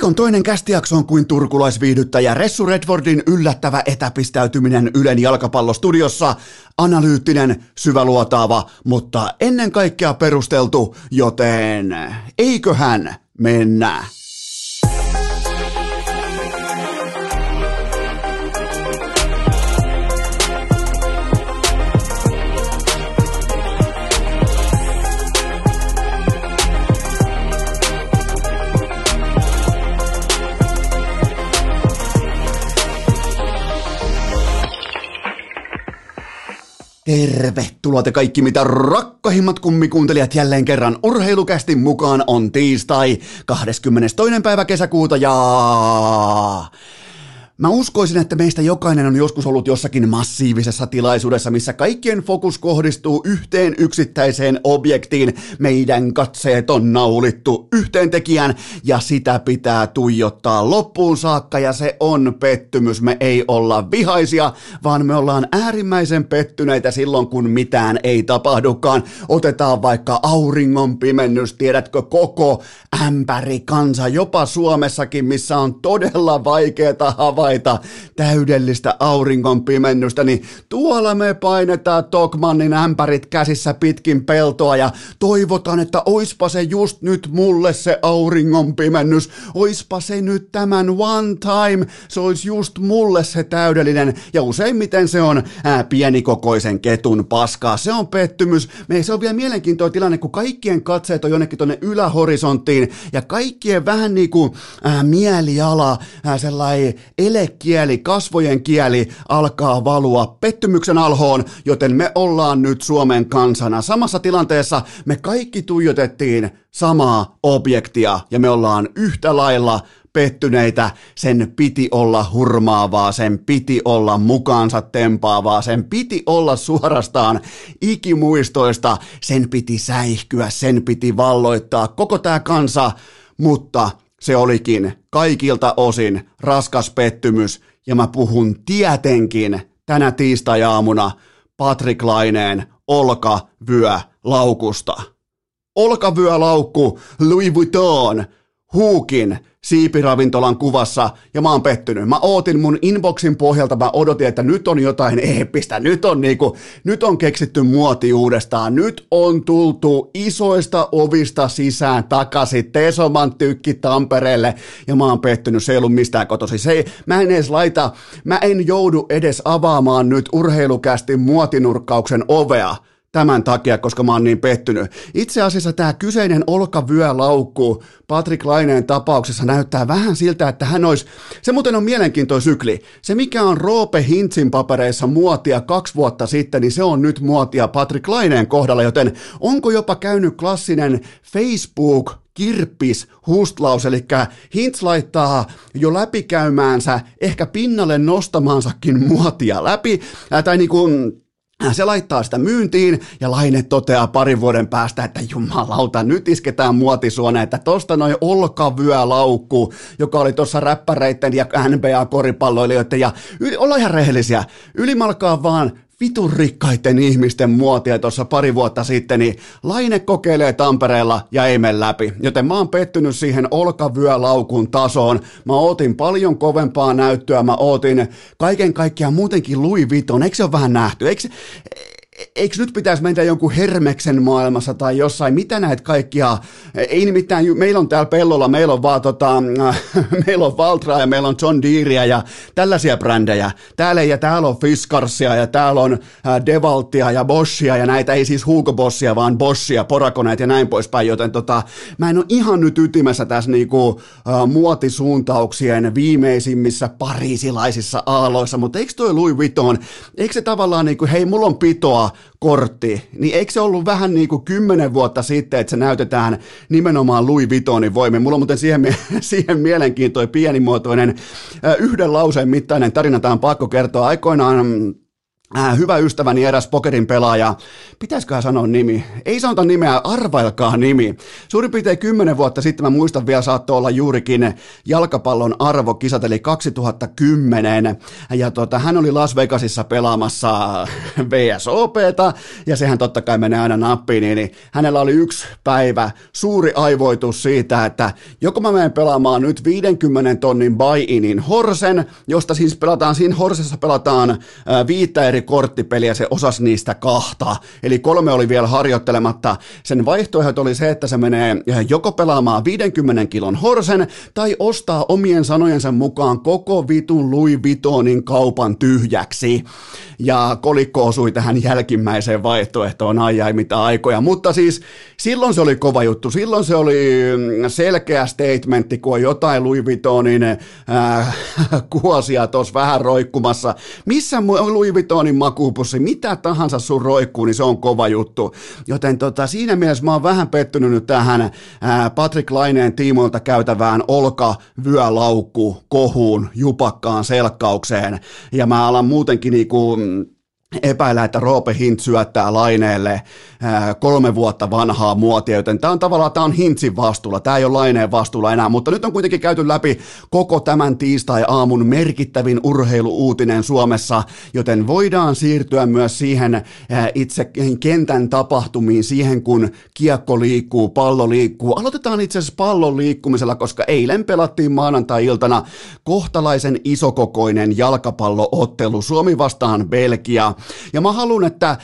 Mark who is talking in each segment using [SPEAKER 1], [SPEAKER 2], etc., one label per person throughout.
[SPEAKER 1] Viikon toinen kästijakso on kuin turkulaisviihdyttäjä Ressu Redfordin yllättävä etäpistäytyminen Ylen jalkapallostudiossa. Analyyttinen, syväluotaava, mutta ennen kaikkea perusteltu, joten eiköhän mennä. Tervetuloa te kaikki mitä rakkahimmat kummikuuntelijat jälleen kerran urheilukästi mukaan on tiistai 22. päivä kesäkuuta ja Mä uskoisin, että meistä jokainen on joskus ollut jossakin massiivisessa tilaisuudessa, missä kaikkien fokus kohdistuu yhteen yksittäiseen objektiin. Meidän katseet on naulittu yhteen tekijän ja sitä pitää tuijottaa loppuun saakka ja se on pettymys. Me ei olla vihaisia, vaan me ollaan äärimmäisen pettyneitä silloin, kun mitään ei tapahdukaan. Otetaan vaikka auringon pimennys, tiedätkö, koko ämpäri kansa, jopa Suomessakin, missä on todella vaikeaa havaita havaita täydellistä auringon pimennystä, niin tuolla me painetaan Tokmannin ämpärit käsissä pitkin peltoa ja toivotaan, että oispa se just nyt mulle se auringon pimennys, oispa se nyt tämän one time, se olisi just mulle se täydellinen. Ja useimmiten se on ää, pienikokoisen ketun paskaa, se on pettymys, me se on vielä mielenkiintoinen tilanne, kun kaikkien katseet on jonnekin tuonne ylähorisonttiin ja kaikkien vähän niin kuin ää, mieliala, ää, sellainen ele kieli, kasvojen kieli alkaa valua pettymyksen alhoon, joten me ollaan nyt Suomen kansana. Samassa tilanteessa me kaikki tuijotettiin samaa objektia ja me ollaan yhtä lailla pettyneitä, sen piti olla hurmaavaa, sen piti olla mukaansa tempaavaa, sen piti olla suorastaan ikimuistoista, sen piti säihkyä, sen piti valloittaa koko tämä kansa, mutta se olikin kaikilta osin raskas pettymys ja mä puhun tietenkin tänä tiistai-aamuna Patrick Laineen olkavyö laukusta. Olkavyö laukku Louis Vuitton, Huukin siipiravintolan kuvassa ja mä oon pettynyt. Mä ootin mun inboxin pohjalta, mä odotin, että nyt on jotain eeppistä, nyt on niinku, nyt on keksitty muoti uudestaan, nyt on tultu isoista ovista sisään takaisin Tesoman tykki Tampereelle ja mä oon pettynyt, se ei ollut mistään kotosi. Se ei, mä en edes laita, mä en joudu edes avaamaan nyt urheilukästi muotinurkkauksen ovea tämän takia, koska mä oon niin pettynyt. Itse asiassa tämä kyseinen olkavyölaukku Patrick Laineen tapauksessa näyttää vähän siltä, että hän olisi, se muuten on mielenkiintoinen sykli. Se mikä on Roope Hintzin papereissa muotia kaksi vuotta sitten, niin se on nyt muotia Patrick Laineen kohdalla, joten onko jopa käynyt klassinen Facebook kirppis hustlaus, eli Hintz laittaa jo läpikäymäänsä, ehkä pinnalle nostamaansakin muotia läpi, tai niin kuin se laittaa sitä myyntiin ja Laine toteaa parin vuoden päästä, että jumalauta, nyt isketään muotisuone, että tosta noin olkavyölaukku, joka oli tuossa räppäreitten ja NBA-koripalloilijoiden ja ollaan ihan rehellisiä, ylimalkaan vaan vitun rikkaiden ihmisten muotia tuossa pari vuotta sitten, niin Laine kokeilee Tampereella ja ei mene läpi. Joten mä oon pettynyt siihen olkavyölaukun tasoon. Mä ootin paljon kovempaa näyttöä, mä ootin kaiken kaikkiaan muutenkin Louis Vuitton. Eikö se ole vähän nähty? Eikö, eikö nyt pitäisi mennä jonkun Hermeksen maailmassa tai jossain, mitä näet kaikkia, ei nimittäin, meillä on täällä pellolla, meillä on vaan tota, meillä on Valtra ja meillä on John Deereä ja tällaisia brändejä, täällä ja täällä on Fiskarsia ja täällä on äh, Devaltia ja Boschia ja näitä ei siis Hugo Bossia, vaan Boschia, Porakoneet ja näin poispäin, joten tota, mä en ole ihan nyt ytimessä tässä niinku äh, muotisuuntauksien viimeisimmissä pariisilaisissa aaloissa, mutta eikö toi Louis Vuitton, eikö se tavallaan niinku, hei mulla on pitoa, kortti, niin eikö se ollut vähän niin kuin kymmenen vuotta sitten, että se näytetään nimenomaan Louis Vuittonin voimin. Mulla on muuten siihen, siihen mielenkiintoinen pienimuotoinen yhden lauseen mittainen tarina, tämä on pakko kertoa. Aikoinaan äh, hyvä ystäväni eräs pokerin pelaaja, pitäisikö sanoa nimi? Ei sanota nimeä, arvailkaa nimi. Suurin piirtein kymmenen vuotta sitten, mä muistan vielä, saattoi olla juurikin jalkapallon arvokisat, eli 2010, ja tota, hän oli Las Vegasissa pelaamassa VSOPta, ja sehän totta kai menee aina nappiin, niin, niin hänellä oli yksi päivä suuri aivoitus siitä, että joko mä menen pelaamaan nyt 50 tonnin buy-inin Horsen, josta siis pelataan, siinä Horsessa pelataan äh, viittä eri korttipeliä, se osas niistä kahta. Eli kolme oli vielä harjoittelematta. Sen vaihtoehdot oli se, että se menee joko pelaamaan 50 kilon horsen tai ostaa omien sanojensa mukaan koko vitun Louis Vuittonin kaupan tyhjäksi. Ja kolikko osui tähän jälkimmäiseen vaihtoehtoon ai mitä aikoja. Mutta siis silloin se oli kova juttu. Silloin se oli selkeä statementti, kun on jotain Louis Vuittonin äh, kuosia tuossa vähän roikkumassa. Missä Louis Vuittonin limonin makuupussi, mitä tahansa sun roikkuu, niin se on kova juttu. Joten tota, siinä mielessä mä oon vähän pettynyt nyt tähän ää, Patrick Laineen tiimoilta käytävään olka vyölaukku kohuun jupakkaan selkkaukseen. Ja mä alan muutenkin niinku, epäillä, että Roope Hint syöttää laineelle kolme vuotta vanhaa muotia, joten tämä on tavallaan tämä on Hintsin vastuulla, tämä ei ole laineen vastuulla enää, mutta nyt on kuitenkin käyty läpi koko tämän tiistai-aamun merkittävin urheiluuutinen Suomessa, joten voidaan siirtyä myös siihen itse kentän tapahtumiin, siihen kun kiekko liikkuu, pallo liikkuu. Aloitetaan itse asiassa pallon liikkumisella, koska eilen pelattiin maanantai-iltana kohtalaisen isokokoinen jalkapalloottelu Suomi vastaan Belgia. Ja mä haluan, että äh,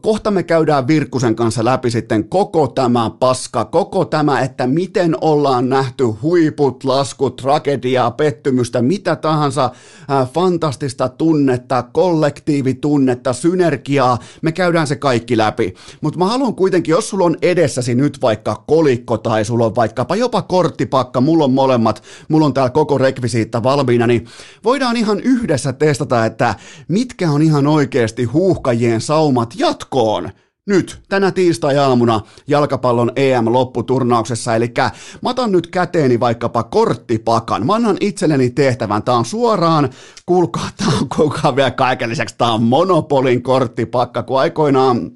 [SPEAKER 1] kohta me käydään Virkkusen kanssa läpi sitten koko tämä paska, koko tämä, että miten ollaan nähty huiput, laskut, tragediaa, pettymystä, mitä tahansa äh, fantastista tunnetta, kollektiivitunnetta, synergiaa, me käydään se kaikki läpi. Mutta mä haluan kuitenkin, jos sulla on edessäsi nyt vaikka kolikko tai sulla on vaikkapa jopa korttipakka, mulla on molemmat, mulla on täällä koko rekvisiitta valmiina, niin voidaan ihan yhdessä testata, että mitkä on ihan oikeasti huuhkajien saumat jatkoon. Nyt, tänä tiistai-aamuna jalkapallon EM-lopputurnauksessa, eli mä otan nyt käteeni vaikkapa korttipakan, mä annan itselleni tehtävän, tää on suoraan, kuulkaa, tää on kuulkaa vielä kaiken lisäksi, tää on Monopolin korttipakka, kun aikoinaan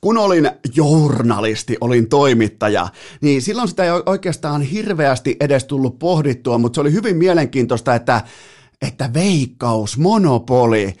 [SPEAKER 1] kun olin journalisti, olin toimittaja, niin silloin sitä ei oikeastaan hirveästi edes tullut pohdittua, mutta se oli hyvin mielenkiintoista, että, että veikkaus, monopoli,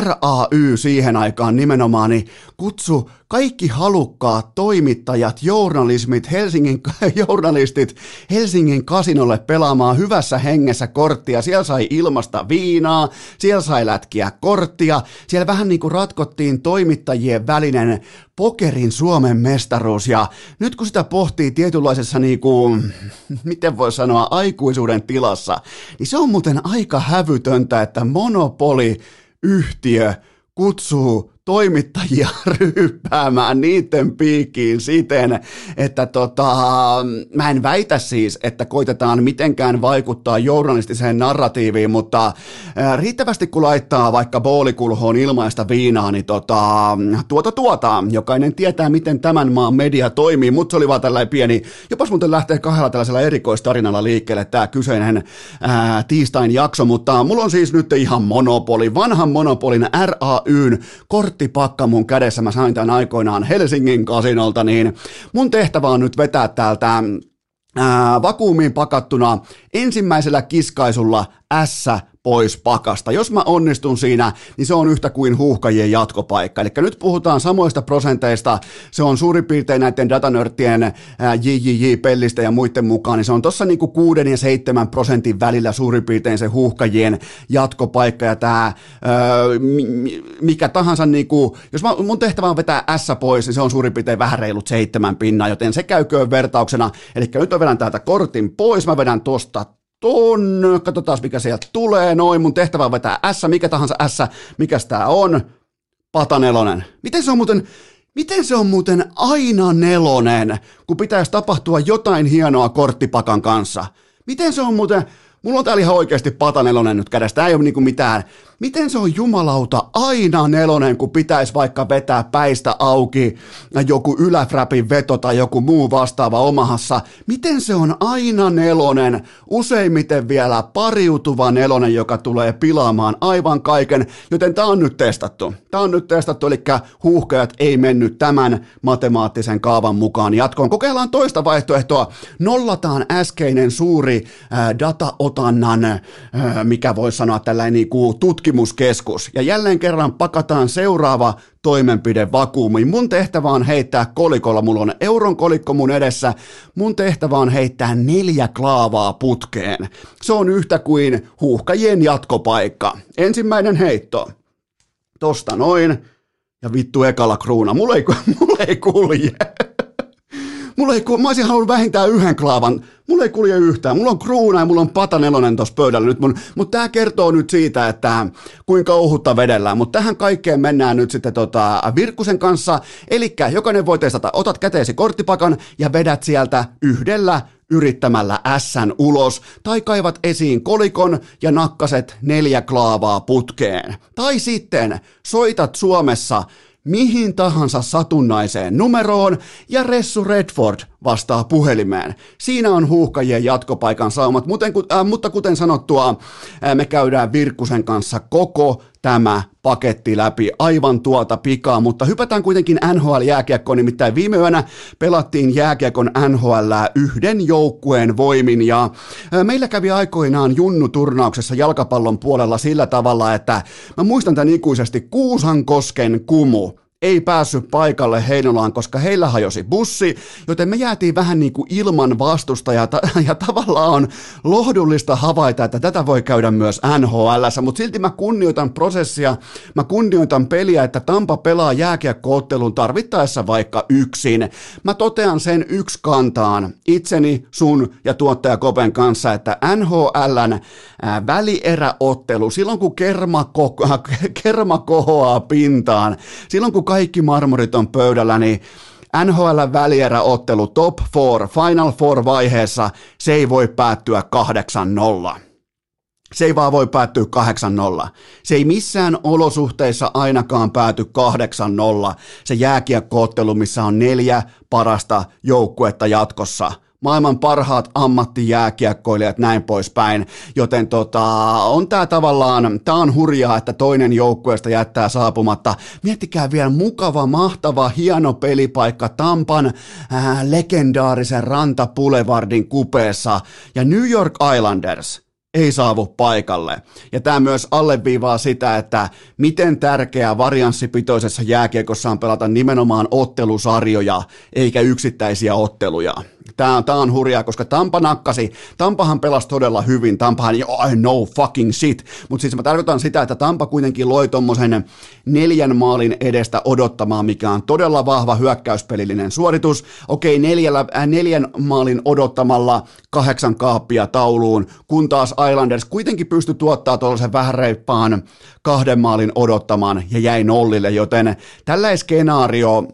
[SPEAKER 1] RAY siihen aikaan nimenomaan, niin kutsu kaikki halukkaat toimittajat, journalismit, Helsingin, journalistit Helsingin kasinolle pelaamaan hyvässä hengessä korttia. Siellä sai ilmasta viinaa, siellä sai lätkiä korttia, siellä vähän niin kuin ratkottiin toimittajien välinen pokerin Suomen mestaruus ja nyt kun sitä pohtii tietynlaisessa niin kuin, miten voi sanoa, aikuisuuden tilassa, niin se on muuten aika hävytöntä, että monopoli yhtiö kutsuu toimittajia ryyppäämään niiden piikiin siten, että tota, mä en väitä siis, että koitetaan mitenkään vaikuttaa journalistiseen narratiiviin, mutta riittävästi kun laittaa vaikka boolikulhoon ilmaista viinaa, niin tota, tuota tuota, jokainen tietää, miten tämän maan media toimii, mutta se oli vaan tällainen pieni, jopas muuten lähtee kahdella tällaisella erikoistarinalla liikkeelle tämä kyseinen ää, tiistain jakso, mutta mulla on siis nyt ihan monopoli, vanhan monopolin RAYn kort korttipakka mun kädessä, mä sain tämän aikoinaan Helsingin kasinolta, niin mun tehtävä on nyt vetää täältä ää, vakuumiin pakattuna ensimmäisellä kiskaisulla S pois pakasta. Jos mä onnistun siinä, niin se on yhtä kuin huuhkajien jatkopaikka. Eli nyt puhutaan samoista prosenteista, se on suurin piirtein näiden datanörttien JJJ-pellistä ja muiden mukaan, niin se on tuossa niinku 6 ja 7 prosentin välillä suurin piirtein se huuhkajien jatkopaikka ja tämä mikä tahansa, niinku, jos mä, mun tehtävä on vetää S pois, niin se on suurin piirtein vähän reilut seitsemän pinnaa, joten se käyköön vertauksena. Eli nyt mä vedän täältä kortin pois, mä vedän tosta ton, katsotaan mikä sieltä tulee, noin, mun tehtävä on vetää S, mikä tahansa S, mikä tää on, pata nelonen. Miten se on muuten, miten se on muuten aina nelonen, kun pitäisi tapahtua jotain hienoa korttipakan kanssa? Miten se on muuten, mulla on täällä ihan oikeasti pata nelonen nyt kädessä, tää ei ole niinku mitään, Miten se on jumalauta aina nelonen, kun pitäisi vaikka vetää päistä auki joku yläfräpin veto tai joku muu vastaava omahassa? Miten se on aina nelonen, useimmiten vielä pariutuva nelonen, joka tulee pilaamaan aivan kaiken, joten tämä on nyt testattu. Tämä on nyt testattu, eli huuhkajat ei mennyt tämän matemaattisen kaavan mukaan jatkoon. Kokeillaan toista vaihtoehtoa. Nollataan äskeinen suuri äh, dataotannan, äh, mikä voi sanoa tällainen niin kuin tutkimuskeskus. Ja jälleen kerran pakataan seuraava toimenpide vakuumiin. Mun tehtävä on heittää kolikolla, mulla on euron kolikko mun edessä, mun tehtävä on heittää neljä klaavaa putkeen. Se on yhtä kuin huuhkajien jatkopaikka. Ensimmäinen heitto. Tosta noin. Ja vittu ekalla kruuna. Mulla ei, mulla ei kulje. Mulla ei, mä olisin halunnut vähintään yhden klaavan. Mulla ei kulje yhtään. Mulla on kruuna ja mulla on patanelonen tuossa pöydällä nyt. Mutta tämä kertoo nyt siitä, että kuinka ohutta vedellään. Mutta tähän kaikkeen mennään nyt sitten tota Virkkusen kanssa. Eli jokainen voi testata. Otat käteesi korttipakan ja vedät sieltä yhdellä yrittämällä ässän ulos, tai kaivat esiin kolikon ja nakkaset neljä klaavaa putkeen. Tai sitten soitat Suomessa mihin tahansa satunnaiseen numeroon ja Ressu Redford vastaa puhelimeen. Siinä on huuhkajien jatkopaikan saumat, Muten, äh, mutta kuten sanottua, äh, me käydään Virkkusen kanssa koko tämä paketti läpi. Aivan tuota pikaa, mutta hypätään kuitenkin NHL-jääkiekkoon, nimittäin viime yönä pelattiin jääkiekon NHL yhden joukkueen voimin ja meillä kävi aikoinaan Junnu-turnauksessa jalkapallon puolella sillä tavalla, että mä muistan tämän ikuisesti Kuusankosken kumu ei päässyt paikalle Heinolaan, koska heillä hajosi bussi, joten me jäätiin vähän niin kuin ilman vastusta ja, ta- ja tavallaan on lohdullista havaita, että tätä voi käydä myös NHL, mutta silti mä kunnioitan prosessia, mä kunnioitan peliä, että Tampa pelaa jääkiekkoottelun tarvittaessa vaikka yksin. Mä totean sen yksi kantaan itseni, sun ja tuottaja Kopen kanssa, että NHLn välieräottelu, silloin kun kerma, ko- kerma kohoaa pintaan, silloin kun kaikki marmorit on pöydällä, niin NHL välieräottelu top 4, final four vaiheessa, se ei voi päättyä 8-0. Se ei vaan voi päättyä 8-0. Se ei missään olosuhteissa ainakaan pääty 8-0. Se jääkiekkoottelu, missä on neljä parasta joukkuetta jatkossa – maailman parhaat ammattijääkiekkoilijat, näin poispäin. Joten tota, on tämä tavallaan, tämä on hurjaa, että toinen joukkueesta jättää saapumatta. Miettikää vielä mukava, mahtava, hieno pelipaikka Tampan äh, legendaarisen Ranta Boulevardin kupeessa ja New York Islanders – ei saavu paikalle. Ja tämä myös alleviivaa sitä, että miten tärkeää varianssipitoisessa jääkiekossa on pelata nimenomaan ottelusarjoja, eikä yksittäisiä otteluja. Tämä on, tämä on hurjaa, koska Tampa nakkasi. Tampahan pelasi todella hyvin. Tampahan, I know fucking shit. Mutta siis mä tarkoitan sitä, että Tampa kuitenkin loi tommosen neljän maalin edestä odottamaan, mikä on todella vahva hyökkäyspelillinen suoritus. Okei, neljällä, äh, neljän maalin odottamalla kahdeksan kaappia tauluun, kun taas Islanders kuitenkin pystyi tuottaa tuollaisen vähän reippaan kahden maalin odottamaan ja jäi nollille, joten tällä skenaario,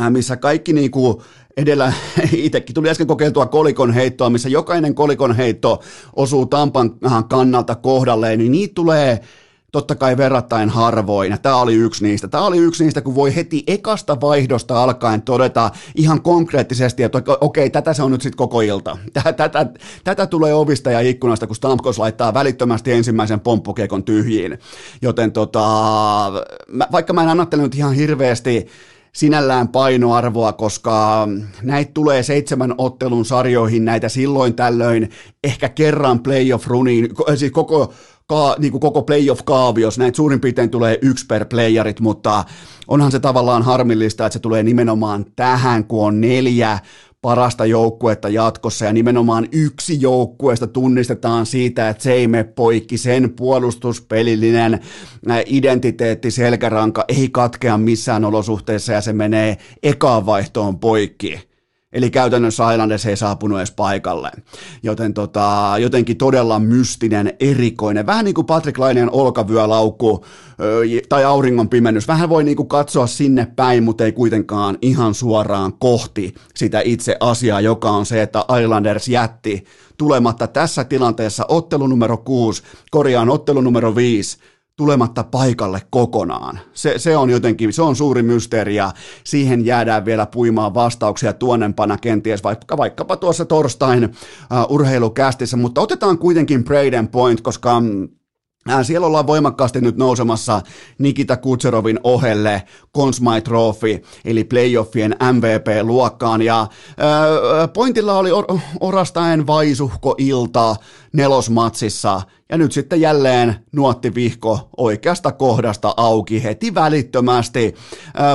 [SPEAKER 1] äh, missä kaikki niinku edellä itsekin tuli äsken kokeiltua kolikon heittoa, missä jokainen kolikon heitto osuu Tampan kannalta kohdalleen, niin niitä tulee totta kai verrattain harvoin. Tämä oli yksi niistä. Tämä oli yksi niistä, kun voi heti ekasta vaihdosta alkaen todeta ihan konkreettisesti, että okei, tätä se on nyt sitten koko ilta. Tätä, tätä, tätä tulee ovista ja ikkunasta, kun Stamkos laittaa välittömästi ensimmäisen pomppukiekon tyhjiin. Joten tota, vaikka mä en annattele ihan hirveästi sinällään painoarvoa, koska näitä tulee seitsemän ottelun sarjoihin näitä silloin tällöin, ehkä kerran playoff-runiin, siis koko, ka, niin kuin koko playoff-kaavios, näitä suurin piirtein tulee yksi per playerit, mutta onhan se tavallaan harmillista, että se tulee nimenomaan tähän, kun on neljä parasta joukkuetta jatkossa ja nimenomaan yksi joukkueesta tunnistetaan siitä, että se ei mene poikki, sen puolustuspelillinen äh, identiteetti, selkäranka ei katkea missään olosuhteessa ja se menee ekaan vaihtoon poikki. Eli käytännössä Islanders ei saapunut edes paikalle. Joten tota, jotenkin todella mystinen, erikoinen. Vähän niin kuin Patrick Laineen olkavyölaukku tai auringon pimennys. Vähän voi niin kuin katsoa sinne päin, mutta ei kuitenkaan ihan suoraan kohti sitä itse asiaa, joka on se, että Islanders jätti tulematta tässä tilanteessa ottelu numero 6, korjaan ottelu numero 5, tulematta paikalle kokonaan. Se, se on jotenkin, se on suuri mysteeri ja siihen jäädään vielä puimaan vastauksia tuonnempana kenties vaikka, vaikkapa tuossa torstain uh, urheilukästissä, mutta otetaan kuitenkin Braden Point, koska mm, siellä ollaan voimakkaasti nyt nousemassa Nikita Kutserovin ohelle Consmy Trophy, eli playoffien MVP-luokkaan, ja äh, pointilla oli or- orastaen vaisuhko ilta nelosmatsissa, ja nyt sitten jälleen nuotti vihko oikeasta kohdasta auki heti välittömästi.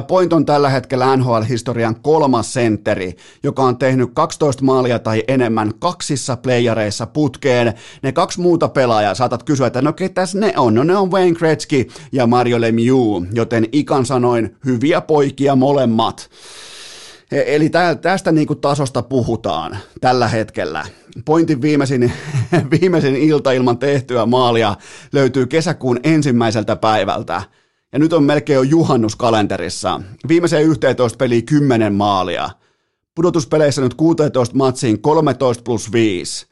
[SPEAKER 1] Point on tällä hetkellä NHL-historian kolmas sentteri, joka on tehnyt 12 maalia tai enemmän kaksissa playareissa putkeen. Ne kaksi muuta pelaajaa saatat kysyä, että no ketäs ne on? No ne on Wayne Gretzky ja Mario Lemieux, joten ikan sanoin hyviä poikia molemmat. E, eli tästä niin kuin tasosta puhutaan tällä hetkellä. Pointin viimeisin, viimeisin ilta ilman tehtyä maalia löytyy kesäkuun ensimmäiseltä päivältä. Ja nyt on melkein jo juhannus kalenterissa. Viimeiseen 11 peliin 10 maalia. Pudotuspeleissä nyt 16 matsiin 13 plus 5.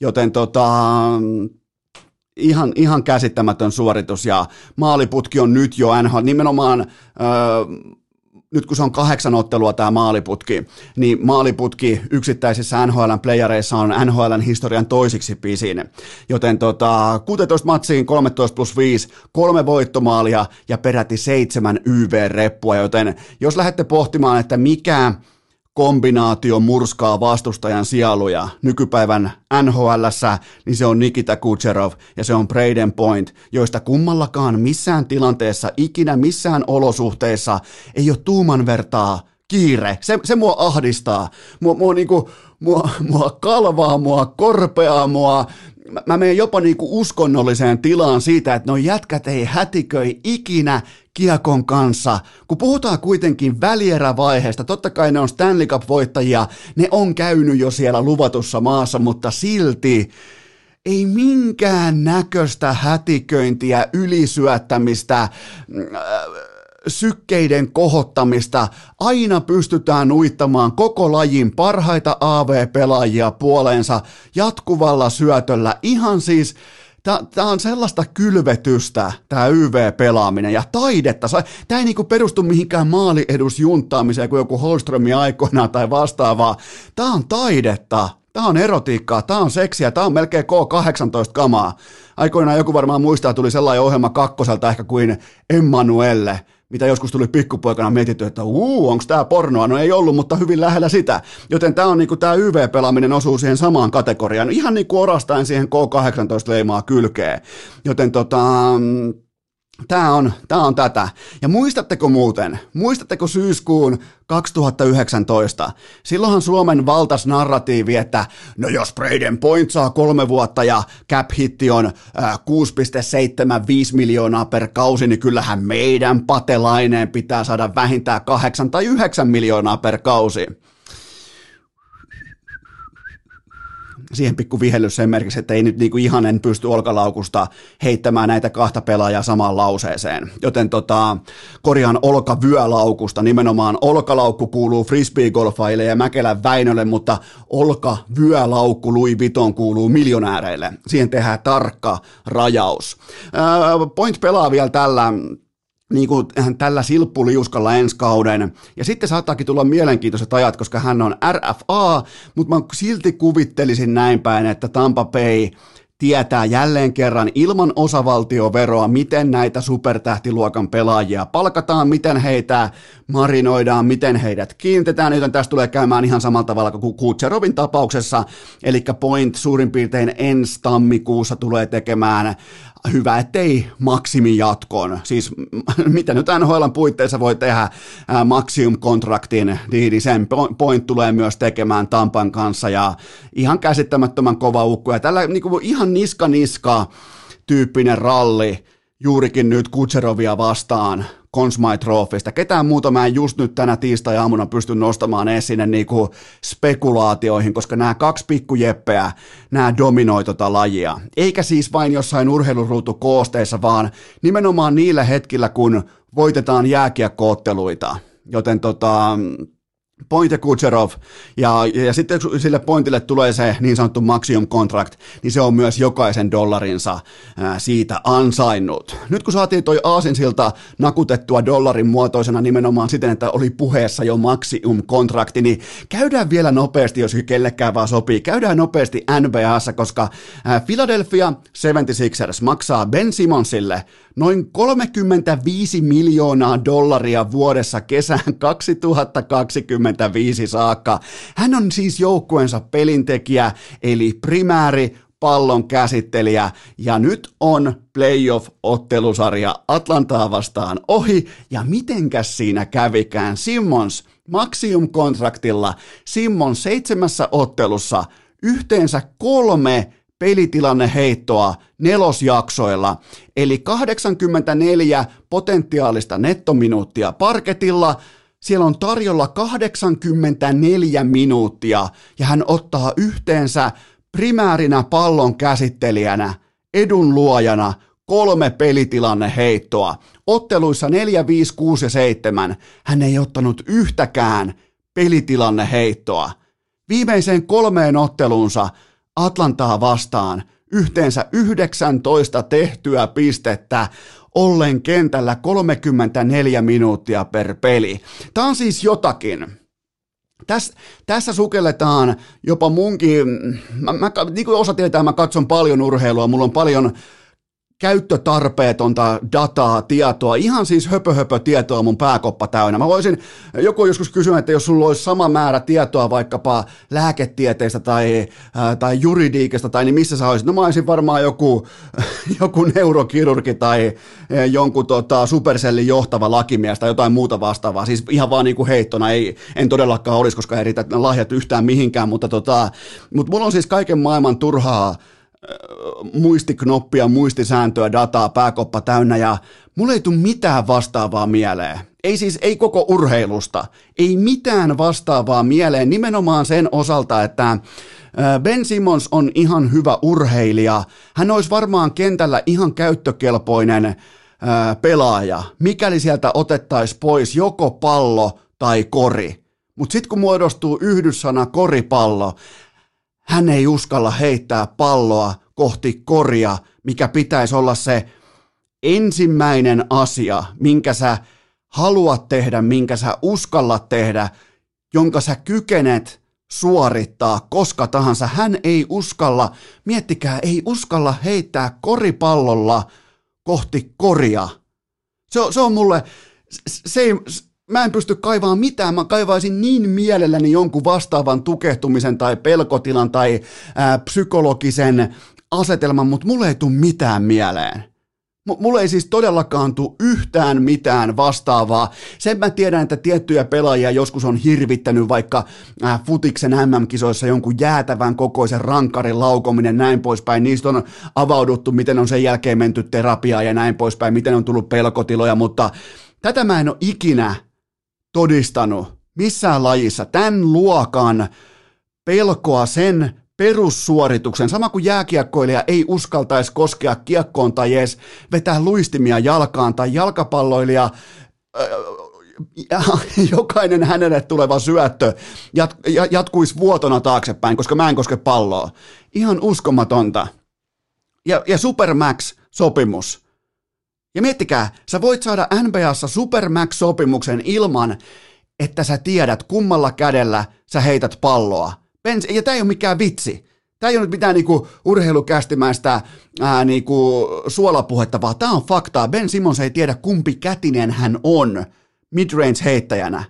[SPEAKER 1] Joten tota, ihan, ihan käsittämätön suoritus ja maaliputki on nyt jo NHL nimenomaan öö, nyt kun se on kahdeksan ottelua tämä maaliputki, niin maaliputki yksittäisissä NHLn playareissa on NHLn historian toisiksi pisin. Joten tota, 16 matsiin 13 plus 5, kolme voittomaalia ja peräti seitsemän YV-reppua, joten jos lähdette pohtimaan, että mikä kombinaatio murskaa vastustajan sieluja nykypäivän nhl niin se on Nikita Kucherov ja se on Braden Point, joista kummallakaan missään tilanteessa, ikinä missään olosuhteissa ei ole tuuman vertaa kiire. Se, se mua ahdistaa. Mua, mua, niinku, mua, mua kalvaa, mua korpeaa, mua mä, menen jopa niinku uskonnolliseen tilaan siitä, että no jätkät ei hätiköi ikinä kiekon kanssa. Kun puhutaan kuitenkin välierävaiheesta, totta kai ne on Stanley Cup-voittajia, ne on käynyt jo siellä luvatussa maassa, mutta silti ei minkään näköistä hätiköintiä, ylisyöttämistä, äh, sykkeiden kohottamista. Aina pystytään uittamaan koko lajin parhaita AV-pelaajia puoleensa jatkuvalla syötöllä. Ihan siis Tämä on sellaista kylvetystä, tämä YV-pelaaminen ja taidetta. Tämä ei niinku perustu mihinkään maaliedusjunttaamiseen kuin joku Holströmi aikoinaan tai vastaavaa. Tämä on taidetta, Tämä on erotiikkaa, tämä on seksiä, tämä on melkein K18-kamaa. Aikoinaan joku varmaan muistaa, tuli sellainen ohjelma kakkoselta ehkä kuin Emmanuelle, mitä joskus tuli pikkupoikana mietitty, että uu, onko tämä pornoa? No ei ollut, mutta hyvin lähellä sitä. Joten tämä on niinku, tämä YV-pelaaminen osuu siihen samaan kategoriaan, ihan niin kuin orastaen siihen K18-leimaa kylkeen. Joten tota, Tämä on, tämä on tätä. Ja muistatteko muuten, muistatteko syyskuun 2019? Silloinhan Suomen valtas narratiivi, että no jos Braden Point saa kolme vuotta ja cap hitti on äh, 6,75 miljoonaa per kausi, niin kyllähän meidän patelaineen pitää saada vähintään 8 tai 9 miljoonaa per kausi. Siihen pikku vihellys sen merkiksi, että ei nyt niinku ihan en pysty olkalaukusta heittämään näitä kahta pelaajaa samaan lauseeseen. Joten tota, korjaan olkavyölaukusta, nimenomaan olkalaukku kuuluu frisbeegolfaille ja Mäkelän Väinölle, mutta olkavyölaukku Louis Vuitton kuuluu miljonääreille. Siihen tehdään tarkka rajaus. Point pelaa vielä tällä niin kuin tällä silppuliuskalla ensi kauden. Ja sitten saattaakin tulla mielenkiintoiset ajat, koska hän on RFA, mutta mä silti kuvittelisin näin päin, että Tampa Bay tietää jälleen kerran ilman osavaltioveroa, miten näitä supertähtiluokan pelaajia palkataan, miten heitä marinoidaan, miten heidät kiinnitetään, joten tästä tulee käymään ihan samalla tavalla kuin Kutserovin tapauksessa, eli Point suurin piirtein ensi tammikuussa tulee tekemään hyvä, ettei maksimijatkon. Siis mitä nyt NHL puitteissa voi tehdä maksimum-kontraktin, niin sen point tulee myös tekemään Tampan kanssa ja ihan käsittämättömän kova ukko. Ja tällä niin kuin ihan niska-niska tyyppinen ralli juurikin nyt Kutserovia vastaan Consmy Trophysta. Ketään muuta mä en just nyt tänä tiistai-aamuna pysty nostamaan edes sinne niinku spekulaatioihin, koska nämä kaksi pikkujeppeä, nämä dominoi tota lajia. Eikä siis vain jossain urheiluruutu koosteissa, vaan nimenomaan niillä hetkillä, kun voitetaan jääkiekkootteluita. Joten tota, Point Kucherov, ja, ja sitten sille pointille tulee se niin sanottu maximum contract, niin se on myös jokaisen dollarinsa ää, siitä ansainnut. Nyt kun saatiin toi Aasinsilta nakutettua dollarin muotoisena nimenomaan siten, että oli puheessa jo maximum kontrakti, niin käydään vielä nopeasti, jos kellekään vaan sopii, käydään nopeasti NBAssa, koska ää, Philadelphia 76ers maksaa Ben Simmonsille noin 35 miljoonaa dollaria vuodessa kesään 2025 saakka. Hän on siis joukkueensa pelintekijä, eli primääri pallon käsittelijä, ja nyt on playoff-ottelusarja Atlantaa vastaan ohi, ja mitenkäs siinä kävikään? Simmons Maxium-kontraktilla, Simmons seitsemässä ottelussa yhteensä kolme pelitilanne heittoa nelosjaksoilla, eli 84 potentiaalista nettominuuttia parketilla, siellä on tarjolla 84 minuuttia ja hän ottaa yhteensä primäärinä pallon käsittelijänä, edun luojana kolme pelitilanne heittoa. Otteluissa 4, 5, 6 ja 7 hän ei ottanut yhtäkään pelitilanne heittoa. Viimeiseen kolmeen otteluunsa Atlantaa vastaan yhteensä 19 tehtyä pistettä, ollen kentällä 34 minuuttia per peli. Tämä on siis jotakin. Täs, tässä sukelletaan jopa munkin, mä, mä, niin kuin osa tietää, mä katson paljon urheilua, mulla on paljon käyttötarpeetonta dataa, tietoa, ihan siis höpö, höpö tietoa mun pääkoppa täynnä. Mä voisin, joku joskus kysyä, että jos sulla olisi sama määrä tietoa vaikkapa lääketieteestä tai, ää, tai juridiikasta tai niin missä sä olisit, no mä olisin varmaan joku, joku neurokirurgi tai jonkun tota, supersellin johtava lakimies tai jotain muuta vastaavaa. Siis ihan vaan niin kuin heittona, ei, en todellakaan olisi, koska ei riitä lahjat yhtään mihinkään, mutta tota, mut mulla on siis kaiken maailman turhaa muistiknoppia, muistisääntöä, dataa, pääkoppa täynnä ja mulla ei tule mitään vastaavaa mieleen. Ei siis, ei koko urheilusta, ei mitään vastaavaa mieleen nimenomaan sen osalta, että Ben Simmons on ihan hyvä urheilija. Hän olisi varmaan kentällä ihan käyttökelpoinen pelaaja, mikäli sieltä otettaisiin pois joko pallo tai kori. Mutta sitten kun muodostuu yhdyssana koripallo, hän ei uskalla heittää palloa kohti koria, mikä pitäisi olla se ensimmäinen asia, minkä sä haluat tehdä, minkä sä uskallat tehdä, jonka sä kykenet suorittaa koska tahansa. Hän ei uskalla, miettikää, ei uskalla heittää koripallolla kohti koria. Se, se on mulle, se ei, mä en pysty kaivaamaan mitään, mä kaivaisin niin mielelläni jonkun vastaavan tukehtumisen tai pelkotilan tai ää, psykologisen asetelman, mutta mulle ei tule mitään mieleen. Mulle ei siis todellakaan tule yhtään mitään vastaavaa. Sen mä tiedän, että tiettyjä pelaajia joskus on hirvittänyt vaikka äh, futiksen MM-kisoissa jonkun jäätävän kokoisen rankarin laukominen näin poispäin. Niistä on avauduttu, miten on sen jälkeen menty terapiaan ja näin poispäin, miten on tullut pelkotiloja, mutta tätä mä en ole ikinä todistanut missään lajissa tämän luokan pelkoa sen perussuorituksen, sama kuin jääkiekkoilija ei uskaltaisi koskea kiekkoon tai edes vetää luistimia jalkaan tai jalkapalloilija jokainen hänelle tuleva syöttö jat, jatkuisi vuotona taaksepäin, koska mä en koske palloa. Ihan uskomatonta. Ja, ja Supermax-sopimus. Ja miettikää, sä voit saada NBAssa Supermax-sopimuksen ilman, että sä tiedät kummalla kädellä sä heität palloa. Pens, ja tämä ei ole mikään vitsi. Tämä ei ole nyt mitään niinku urheilukästimäistä ää, niinku suolapuhetta, vaan tämä on faktaa. Ben Simmons ei tiedä kumpi kätinen hän on midrange heittäjänä.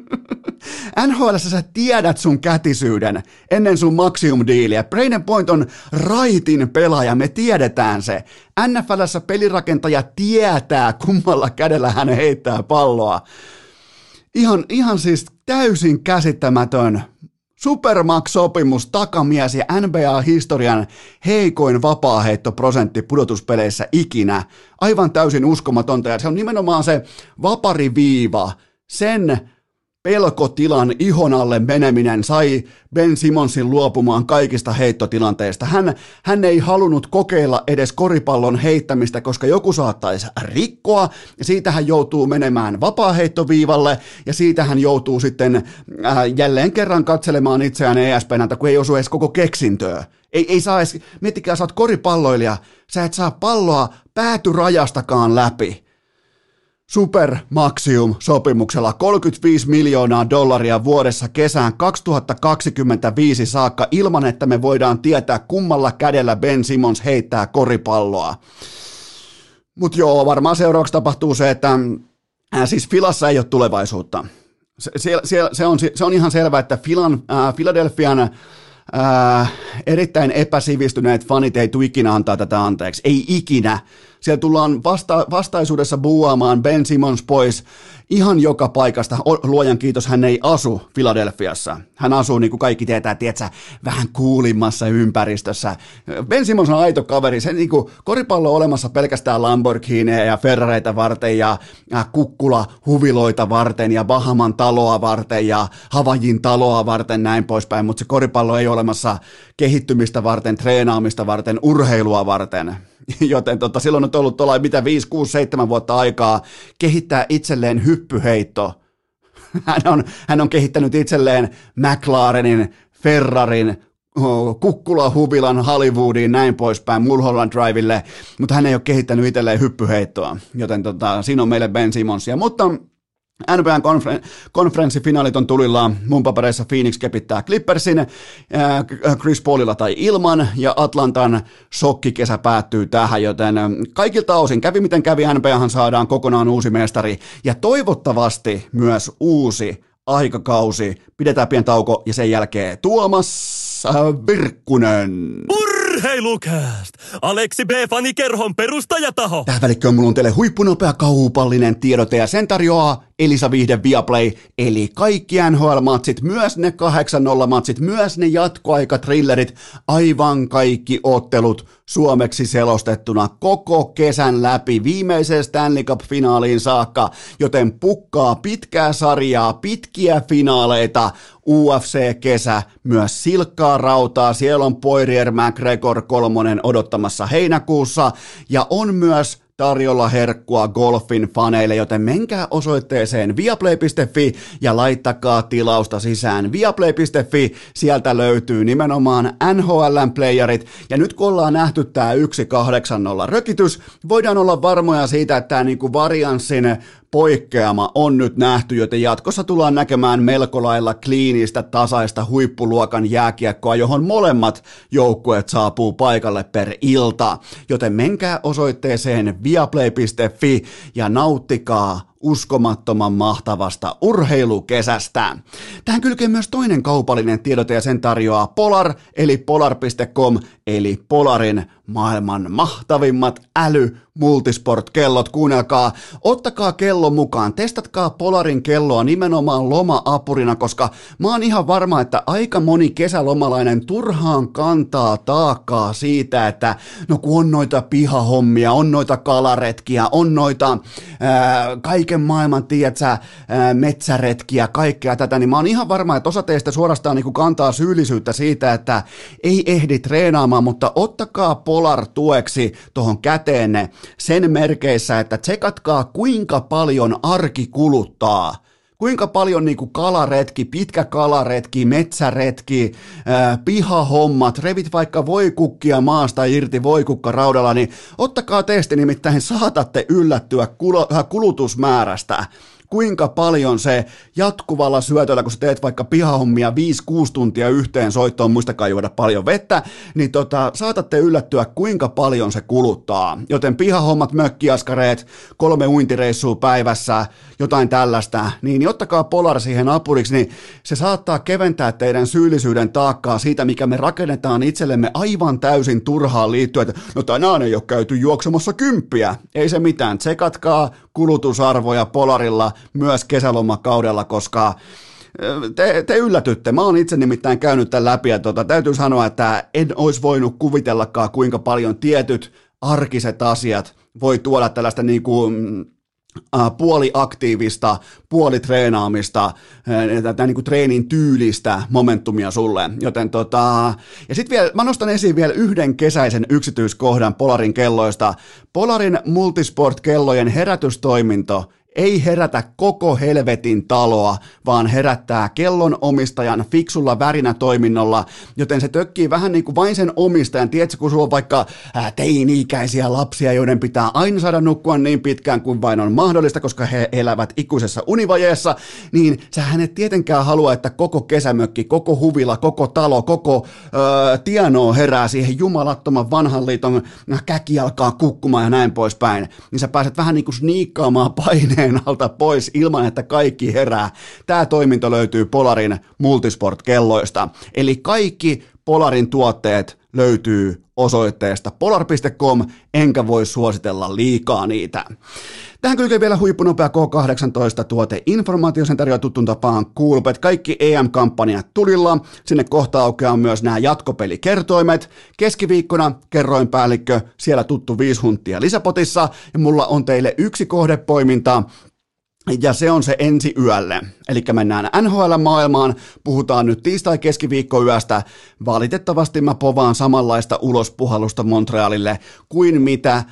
[SPEAKER 1] NHL sä tiedät sun kätisyyden ennen sun maximum-diiliä. Braden Point on raitin pelaaja, me tiedetään se. NFLssä pelirakentaja tietää, kummalla kädellä hän heittää palloa. Ihan, ihan siis täysin käsittämätön Supermax-sopimus, takamies ja NBA-historian heikoin vapaaheittoprosentti pudotuspeleissä ikinä. Aivan täysin uskomatonta ja se on nimenomaan se vapariviiva, sen pelkotilan ihon alle meneminen sai Ben Simonsin luopumaan kaikista heittotilanteista. Hän, hän ei halunnut kokeilla edes koripallon heittämistä, koska joku saattaisi rikkoa, ja siitä hän joutuu menemään vapaaheittoviivalle, ja siitä hän joutuu sitten äh, jälleen kerran katselemaan itseään ESPNältä, kun ei osu edes koko keksintöä. Ei, ei saa edes, miettikää, sä oot koripalloilija, sä et saa palloa päätyrajastakaan läpi Super Maxium sopimuksella 35 miljoonaa dollaria vuodessa kesään 2025 saakka ilman, että me voidaan tietää kummalla kädellä Ben Simmons heittää koripalloa. Mutta joo, varmaan seuraavaksi tapahtuu se, että äh, siis Filassa ei ole tulevaisuutta. Se, se, se, se, on, se on ihan selvää, että Filan, äh, Philadelphian äh, erittäin epäsivistyneet fanit ei tule ikinä antaa tätä anteeksi. Ei ikinä. Siellä tullaan vasta- vastaisuudessa buuaamaan Ben Simmons pois ihan joka paikasta. Luojan kiitos, hän ei asu Filadelfiassa. Hän asuu, niin kuin kaikki tietää, tietsä, vähän kuulimmassa ympäristössä. Ben Simmons on aito kaveri. Se niin kuin, koripallo on olemassa pelkästään Lamborghineja ja Ferrareita varten ja, kukkula huviloita varten ja Bahaman taloa varten ja Havajin taloa varten näin poispäin, mutta se koripallo ei ole olemassa kehittymistä varten, treenaamista varten, urheilua varten. Joten tota, silloin on ollut tuolla mitä 5, 6, 7 vuotta aikaa kehittää itselleen hyppyheitto. Hän on, hän on kehittänyt itselleen McLarenin, Ferrarin, Kukkula, Huvilan, Hollywoodiin, näin poispäin, Mulholland Drivelle, mutta hän ei ole kehittänyt itselleen hyppyheittoa, joten tota, siinä on meille Ben Simonsia. Mutta NBAn konfer- konferenssifinaalit on tulillaan. Mun papereissa Phoenix kepittää Clippersin äh, Chris Paulilla tai ilman, ja Atlantan sokkikesä päättyy tähän, joten äh, kaikilta osin kävi miten kävi, NBAhan saadaan kokonaan uusi mestari, ja toivottavasti myös uusi aikakausi. Pidetään pieni tauko, ja sen jälkeen Tuomas Virkkunen.
[SPEAKER 2] Urheilukääst! Aleksi B. Fanikerhon perustajataho.
[SPEAKER 1] Tähän välikköön mulla on teille huippunopea kaupallinen tiedote ja sen tarjoaa Elisa Vihde Viaplay, eli kaikki NHL-matsit, myös ne 8-0-matsit, myös ne jatkoaikatrillerit, aivan kaikki ottelut suomeksi selostettuna koko kesän läpi viimeiseen Stanley Cup-finaaliin saakka, joten pukkaa pitkää sarjaa, pitkiä finaaleita, UFC-kesä, myös silkkaa rautaa, siellä on Poirier McGregor kolmonen odottamassa heinäkuussa, ja on myös tarjolla herkkua golfin faneille, joten menkää osoitteeseen viaplay.fi ja laittakaa tilausta sisään viaplay.fi. Sieltä löytyy nimenomaan NHLn playerit ja nyt kun ollaan nähty tämä 1.80 rökitys, voidaan olla varmoja siitä, että tämä niinku varianssin poikkeama on nyt nähty, joten jatkossa tullaan näkemään melko lailla kliinistä, tasaista huippuluokan jääkiekkoa, johon molemmat joukkueet saapuu paikalle per ilta. Joten menkää osoitteeseen viaplay.fi ja nauttikaa uskomattoman mahtavasta urheilukesästä. Tähän kylkee myös toinen kaupallinen tiedote ja sen tarjoaa Polar eli polar.com eli Polarin maailman mahtavimmat äly multisport-kellot. Kuunnelkaa, ottakaa kello mukaan, testatkaa Polarin kelloa nimenomaan loma-apurina, koska mä oon ihan varma, että aika moni kesälomalainen turhaan kantaa taakkaa siitä, että no kun on noita pihahommia, on noita kalaretkiä, on noita ää, kaiken maailman, tiedätkö, metsäretkiä, kaikkea tätä, niin mä oon ihan varma, että osa teistä suorastaan niin kantaa syyllisyyttä siitä, että ei ehdi treenaamaan, mutta ottakaa Polar tueksi tuohon käteenne sen merkeissä, että tsekatkaa kuinka paljon arki kuluttaa. Kuinka paljon niin kuin kalaretki, pitkä kalaretki, metsäretki, ää, pihahommat, revit vaikka voikukkia maasta irti voikukka raudalla, niin ottakaa testi, nimittäin saatatte yllättyä kulutusmäärästä kuinka paljon se jatkuvalla syötöllä, kun sä teet vaikka pihahommia 5-6 tuntia yhteen soittoon, muistakaa juoda paljon vettä, niin tota, saatatte yllättyä, kuinka paljon se kuluttaa. Joten pihahommat, mökkiaskareet, kolme uintireissua päivässä, jotain tällaista, niin ottakaa Polar siihen apuriksi, niin se saattaa keventää teidän syyllisyyden taakkaa siitä, mikä me rakennetaan itsellemme aivan täysin turhaan liittyen, että no tänään ei ole käyty juoksemassa kymppiä. Ei se mitään, tsekatkaa kulutusarvoja Polarilla myös kesälomakaudella, koska te, te yllätytte. Mä oon itse nimittäin käynyt tämän läpi ja tota, täytyy sanoa, että en olisi voinut kuvitellakaan, kuinka paljon tietyt arkiset asiat voi tuoda tällaista niin kuin, puoli aktiivista, puoli treenaamista, tätä niin kuin treenin tyylistä momentumia sulle. Joten tota, ja sitten vielä, mä nostan esiin vielä yhden kesäisen yksityiskohdan Polarin kelloista. Polarin multisport-kellojen herätystoiminto ei herätä koko helvetin taloa, vaan herättää kellon omistajan fiksulla värinätoiminnolla, joten se tökkii vähän niin kuin vain sen omistajan. Tiedätkö, kun sulla on vaikka teini-ikäisiä lapsia, joiden pitää aina saada nukkua niin pitkään kuin vain on mahdollista, koska he elävät ikuisessa univajeessa, niin sä hänet tietenkään halua, että koko kesämökki, koko huvila, koko talo, koko öö, tienoa herää siihen jumalattoman vanhan liiton käki alkaa kukkumaan ja näin poispäin. Niin sä pääset vähän niin kuin sniikkaamaan paineen koneen alta pois ilman, että kaikki herää. Tämä toiminto löytyy Polarin multisport-kelloista. Eli kaikki Polarin tuotteet löytyy osoitteesta polar.com, enkä voi suositella liikaa niitä. Tähän kylkee vielä huippunopea K18-tuote. Informaatio sen tarjoaa tuttuun tapaan Coolbet. Kaikki EM-kampanjat tulilla. Sinne kohta aukeaa myös nämä jatkopelikertoimet. Keskiviikkona kerroinpäällikkö, siellä tuttu viisi huntia lisäpotissa. Ja mulla on teille yksi kohdepoiminta, ja se on se ensi yölle. Eli mennään NHL-maailmaan, puhutaan nyt tiistai-keskiviikkoyöstä. Valitettavasti mä povaan samanlaista ulospuhallusta Montrealille kuin mitä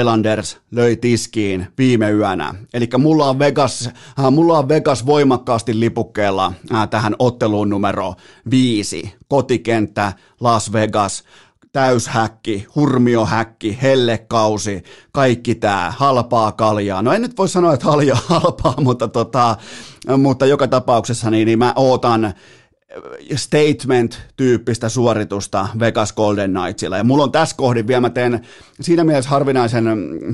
[SPEAKER 1] Islanders löi tiskiin viime yönä. Eli mulla Vegas, äh, mulla on Vegas voimakkaasti lipukkeella äh, tähän otteluun numero viisi. Kotikenttä, Las Vegas, täyshäkki, hurmiohäkki, hellekausi, kaikki tämä, halpaa kaljaa. No en nyt voi sanoa, että halja halpaa, mutta, tota, mutta joka tapauksessa niin, niin mä ootan statement-tyyppistä suoritusta Vegas Golden Knightsilla. Ja mulla on tässä kohdin vielä, mä teen siinä mielessä harvinaisen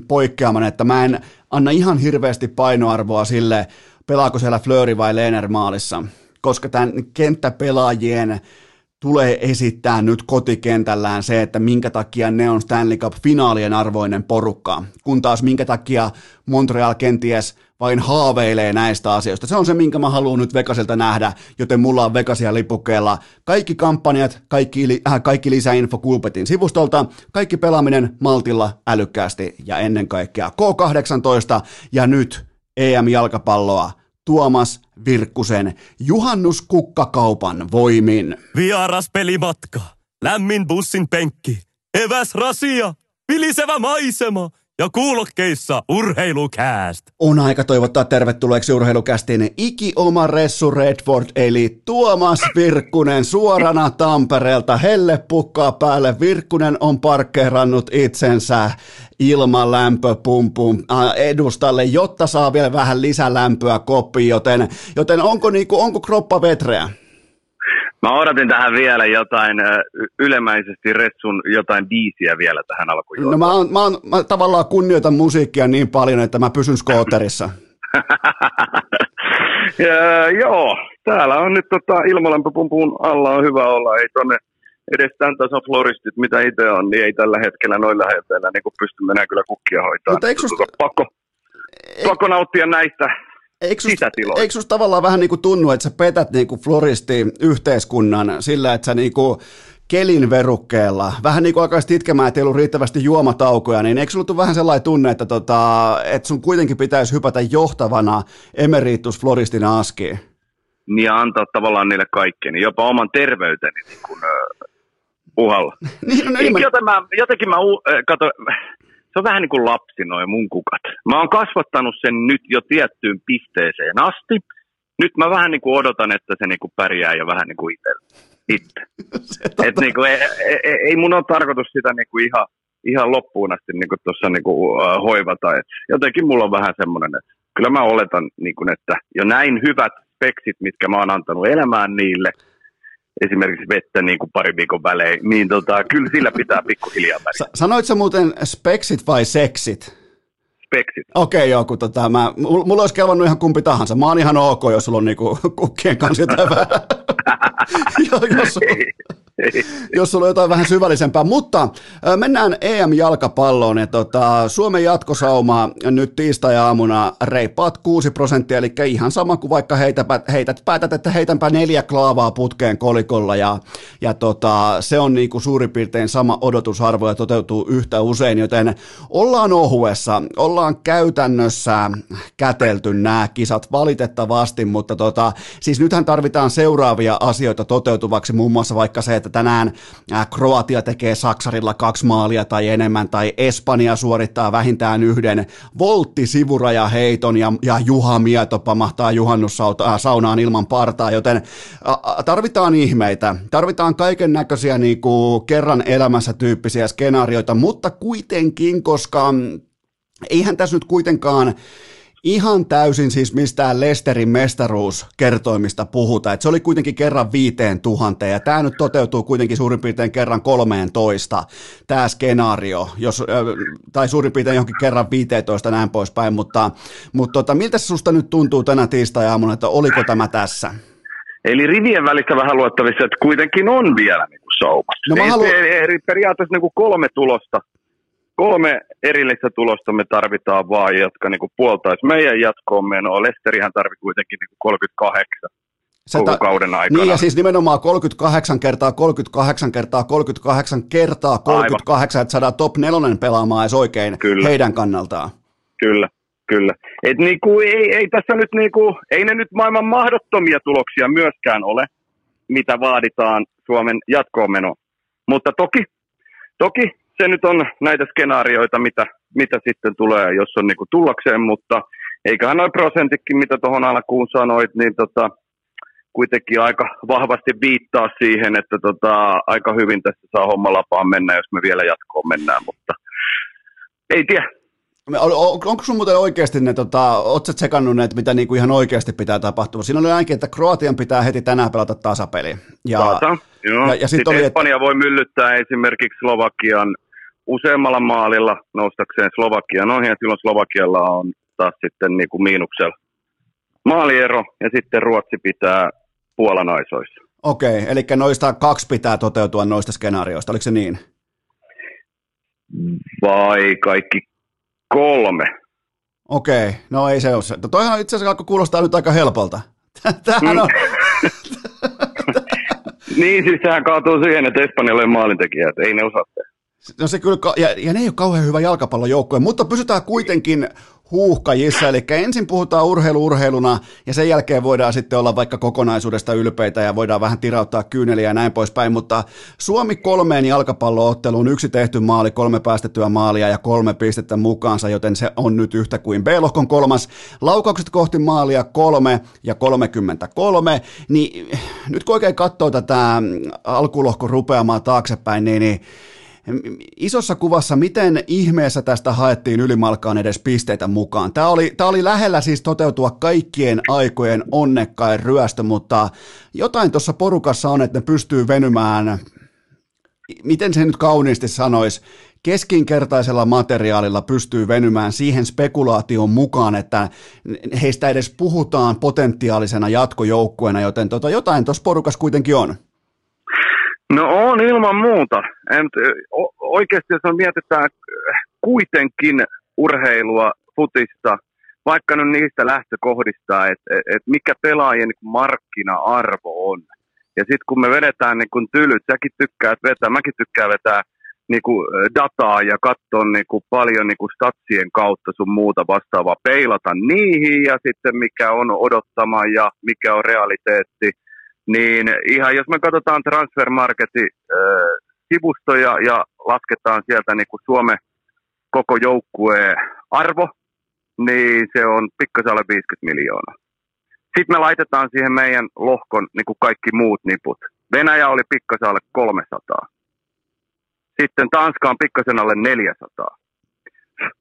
[SPEAKER 1] poikkeaman, että mä en anna ihan hirveästi painoarvoa sille, pelaako siellä Flöri vai Lehner maalissa, koska tämän kenttäpelaajien tulee esittää nyt kotikentällään se, että minkä takia ne on Stanley Cup-finaalien arvoinen porukka, kun taas minkä takia Montreal kenties vain haaveilee näistä asioista. Se on se, minkä mä haluan nyt Vegasilta nähdä, joten mulla on Vegasia lipukkeella kaikki kampanjat, kaikki, äh, kaikki lisäinfo Kulpetin sivustolta, kaikki pelaaminen maltilla, älykkäästi ja ennen kaikkea K18 ja nyt EM-jalkapalloa Tuomas Virkkusen juhannuskukkakaupan voimin.
[SPEAKER 2] Vieras pelimatka, lämmin bussin penkki, eväs rasia, vilisevä maisema – ja kuulokkeissa urheilukääst.
[SPEAKER 1] On aika toivottaa tervetulleeksi urheilukästiin iki oma Ressu Redford, eli Tuomas Virkkunen suorana Tampereelta. Helle pukkaa päälle. Virkkunen on parkkeerannut itsensä ilmalämpöpumpun edustalle, jotta saa vielä vähän lisälämpöä koppiin, joten, joten onko, niinku, onko kroppa vetreä?
[SPEAKER 3] Mä odotin tähän vielä jotain ylemäisesti Ressun jotain biisiä vielä tähän alkuun.
[SPEAKER 1] No mä, oon, mä, oon, mä tavallaan kunnioitan musiikkia niin paljon, että mä pysyn skooterissa.
[SPEAKER 3] ja, joo, täällä on nyt tota, ilmalämpöpumpun alla on hyvä olla. Ei tonne edes tämän tason floristit, mitä itse on, niin ei tällä hetkellä noilla läheteillä niin pysty mennä kyllä kukkia hoitaa. Mutta eikö susta... pakko, pakko nauttia näistä
[SPEAKER 1] Eikö susta, eikö susta tavallaan vähän niin kuin tunnu, että sä petät niin kuin floristi yhteiskunnan sillä, että sä niin kuin kelin verukkeella, vähän niin kuin alkaisit itkemään, että ei ollut riittävästi juomataukoja, niin eikö sulla vähän sellainen tunne, että, tota, että sun kuitenkin pitäisi hypätä johtavana emeritus floristina askiin?
[SPEAKER 3] Niin ja antaa tavallaan niille kaikkeen, niin jopa oman terveyteni niin kuin, uh, uhalla. niin, no, niin, joten mä, jotenkin mä, kato, se on vähän niin kuin lapsi noin mun kukat. Mä oon kasvattanut sen nyt jo tiettyyn pisteeseen asti. Nyt mä vähän niin kuin odotan, että se niin kuin pärjää jo vähän niin kuin itse. itse. Et niin kuin, ei, ei, ei, mun ole tarkoitus sitä niin kuin ihan, ihan loppuun asti niin kuin tuossa niin kuin, hoivata. Et jotenkin mulla on vähän semmoinen, että kyllä mä oletan, niin kuin, että jo näin hyvät speksit, mitkä mä oon antanut elämään niille – esimerkiksi vettä niin kuin pari viikon välein, niin tota, kyllä sillä pitää pikkuhiljaa.
[SPEAKER 1] Sanoit sä muuten speksit vai seksit?
[SPEAKER 3] Speksit.
[SPEAKER 1] Okei, okay, joo, kun tota, mä, mulla olisi kelvannut ihan kumpi tahansa. Mä oon ihan ok, jos sulla on niinku kukkien kanssa jotain vähän. jos, jos sulla on jotain vähän syvällisempää. Mutta mennään EM-jalkapalloon. Ja tota, Suomen jatkosauma nyt tiistai-aamuna reippaat 6 prosenttia, eli ihan sama kuin vaikka heität, heität päätät, että heitänpä neljä klaavaa putkeen kolikolla. Ja, ja tota, se on niinku suurin piirtein sama odotusarvo ja toteutuu yhtä usein, joten ollaan ohuessa, ollaan ollaan käytännössä kätelty nämä kisat valitettavasti, mutta tota, siis nythän tarvitaan seuraavia asioita toteutuvaksi, muun muassa vaikka se, että tänään Kroatia tekee Saksarilla kaksi maalia tai enemmän, tai Espanja suorittaa vähintään yhden volttisivurajaheiton ja, ja Juha Mieto pamahtaa juhannussaunaan ilman partaa, joten tarvitaan ihmeitä, tarvitaan kaiken näköisiä niin kuin kerran elämässä tyyppisiä skenaarioita, mutta kuitenkin, koska eihän tässä nyt kuitenkaan ihan täysin siis mistään Lesterin mestaruuskertoimista puhuta, että se oli kuitenkin kerran viiteen tuhanteen, ja tämä nyt toteutuu kuitenkin suurin piirtein kerran kolmeen toista, tämä skenaario, jos, tai suurin piirtein johonkin kerran 15 näin poispäin, mutta, mutta tota, miltä se susta nyt tuntuu tänä tiistai-aamuna, että oliko tämä tässä?
[SPEAKER 3] Eli rivien välissä vähän luettavissa, että kuitenkin on vielä niin kuin. No mä haluan... Periaatteessa niin kuin kolme tulosta kolme erillistä tulosta me tarvitaan vaan, jotka niin puoltaisi meidän jatkoon menoa. Lesterihän tarvii kuitenkin niin 38 se koko kauden aikana.
[SPEAKER 1] Niin ja siis nimenomaan 38 kertaa 38 kertaa 38 kertaa 38, Aivan. että saadaan top nelonen pelaamaan edes oikein kyllä. heidän kannaltaan.
[SPEAKER 3] Kyllä, kyllä. Et niinku, ei, ei, tässä nyt niinku, ei ne nyt maailman mahdottomia tuloksia myöskään ole, mitä vaaditaan Suomen jatkoon meno. Mutta toki, toki se nyt on näitä skenaarioita, mitä, mitä sitten tulee, jos on niin tullakseen, mutta eiköhän noin prosenttikin, mitä tuohon alkuun sanoit, niin tota, kuitenkin aika vahvasti viittaa siihen, että tota, aika hyvin tässä saa homma lapaan mennä, jos me vielä jatkoon mennään, mutta ei tiedä.
[SPEAKER 1] Onko sun muuten oikeasti ne, tota, ootko tsekannut ne, että mitä niinku ihan oikeasti pitää tapahtua? Siinä oli ainakin, että Kroatian pitää heti tänään pelata tasapeli.
[SPEAKER 3] Ja, joo. ja, ja sit oli, Espanja että... voi myllyttää esimerkiksi Slovakian useammalla maalilla noustakseen Slovakian ohi, ja silloin Slovakialla on taas sitten niin kuin miinuksella maaliero, ja sitten Ruotsi pitää Puolan aisoissa.
[SPEAKER 1] Okei, eli noista kaksi pitää toteutua noista skenaarioista, oliko se niin?
[SPEAKER 3] Vai kaikki kolme?
[SPEAKER 1] Okei, no ei se ole se. Toihan itse asiassa alkoi kuulostaa nyt aika helpolta. Tämähän on...
[SPEAKER 3] niin, siis sehän kaatuu siihen, että Espanjalle maalintekijät, ei ne osaa tehdä.
[SPEAKER 1] No se kyllä, ja, ja ne ei ole kauhean hyvä jalkapallojoukkue, mutta pysytään kuitenkin huuhkajissa, eli ensin puhutaan urheilu-urheiluna, ja sen jälkeen voidaan sitten olla vaikka kokonaisuudesta ylpeitä, ja voidaan vähän tirauttaa kyyneliä ja näin poispäin, mutta Suomi kolmeen jalkapallootteluun, yksi tehty maali, kolme päästettyä maalia ja kolme pistettä mukaansa, joten se on nyt yhtä kuin B-lohkon kolmas. Laukaukset kohti maalia kolme ja 33, niin nyt kun oikein katsoo tätä alkulohkon rupeamaa taaksepäin, niin, niin isossa kuvassa, miten ihmeessä tästä haettiin ylimalkaan edes pisteitä mukaan? Tämä oli, tämä oli lähellä siis toteutua kaikkien aikojen onnekkain ryöstö, mutta jotain tuossa porukassa on, että ne pystyy venymään, miten se nyt kauniisti sanoisi, keskinkertaisella materiaalilla pystyy venymään siihen spekulaation mukaan, että heistä edes puhutaan potentiaalisena jatkojoukkueena, joten tota, jotain tuossa porukassa kuitenkin on.
[SPEAKER 3] No on ilman muuta. En, oikeasti jos on mietitään kuitenkin urheilua, futista, vaikka nyt niistä lähtökohdista, että et, et mikä pelaajien niin markkina-arvo on. Ja sitten kun me vedetään niin kun tylyt, säkin tykkäät vetää, mäkin tykkään vetää niin kuin dataa ja katsoa niin kuin paljon niin kuin statsien kautta sun muuta vastaavaa, peilata niihin ja sitten mikä on odottama ja mikä on realiteetti – niin ihan jos me katsotaan Transfermarketin äh, sivustoja ja lasketaan sieltä niin kuin Suomen koko joukkueen arvo, niin se on pikkasen alle 50 miljoonaa. Sitten me laitetaan siihen meidän lohkon niin kuin kaikki muut niput. Venäjä oli pikkasen alle 300. Sitten Tanska on pikkasen alle 400.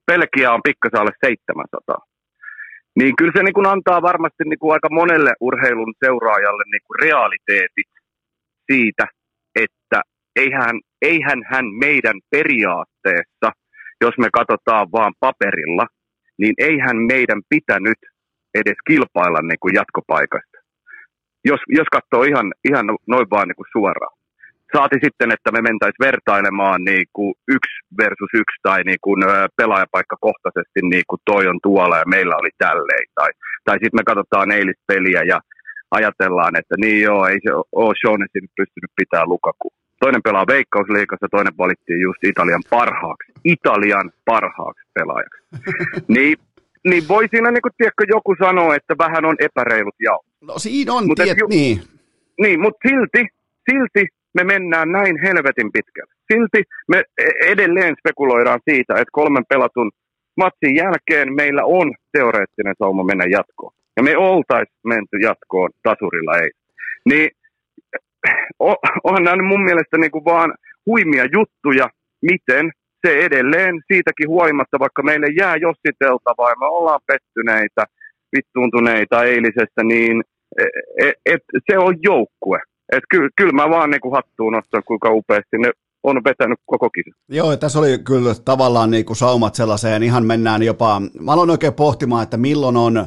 [SPEAKER 3] Belgia on pikkasen alle 700. Niin kyllä se niin kuin antaa varmasti niin kuin aika monelle urheilun seuraajalle niin kuin realiteetit siitä, että eihän, eihän hän meidän periaatteessa, jos me katsotaan vaan paperilla, niin eihän meidän pitänyt edes kilpailla niin kuin jatkopaikasta. Jos, jos katsoo ihan, ihan noin vaan niin kuin suoraan saati sitten, että me mentäisiin vertailemaan niin kuin yksi versus yksi tai niin kuin pelaajapaikkakohtaisesti niin kuin toi on tuolla ja meillä oli tälleen. Tai, tai sitten me katsotaan eilispeliä ja ajatellaan, että niin joo, ei se ole Shaunessi nyt pystynyt pitämään Lukaku. toinen pelaa Veikkausliikassa, toinen valittiin just Italian parhaaksi, Italian parhaaksi pelaajaksi. niin, niin voi siinä niin kuin, tiedätkö, joku sanoa, että vähän on epäreilut ja
[SPEAKER 1] No siinä on, Mut tiet, ju- niin.
[SPEAKER 3] Niin, mutta silti, silti me mennään näin helvetin pitkälle. Silti me edelleen spekuloidaan siitä, että kolmen pelatun matsin jälkeen meillä on teoreettinen sauma mennä jatkoon. Ja me oltaisiin menty jatkoon tasurilla ei. Niin onhan nämä mun mielestä niin kuin vaan huimia juttuja, miten se edelleen siitäkin huolimatta, vaikka meille jää jossiteltavaa ja me ollaan pettyneitä, vittuuntuneita eilisestä, niin et, e, et, se on joukkue. Et kyllä, kyllä mä vaan niin kuin hattuun nostan, kuinka upeasti ne on vetänyt koko kisa.
[SPEAKER 1] Joo, tässä oli kyllä tavallaan niin kuin saumat sellaiseen, ihan mennään jopa, mä aloin oikein pohtimaan, että milloin on,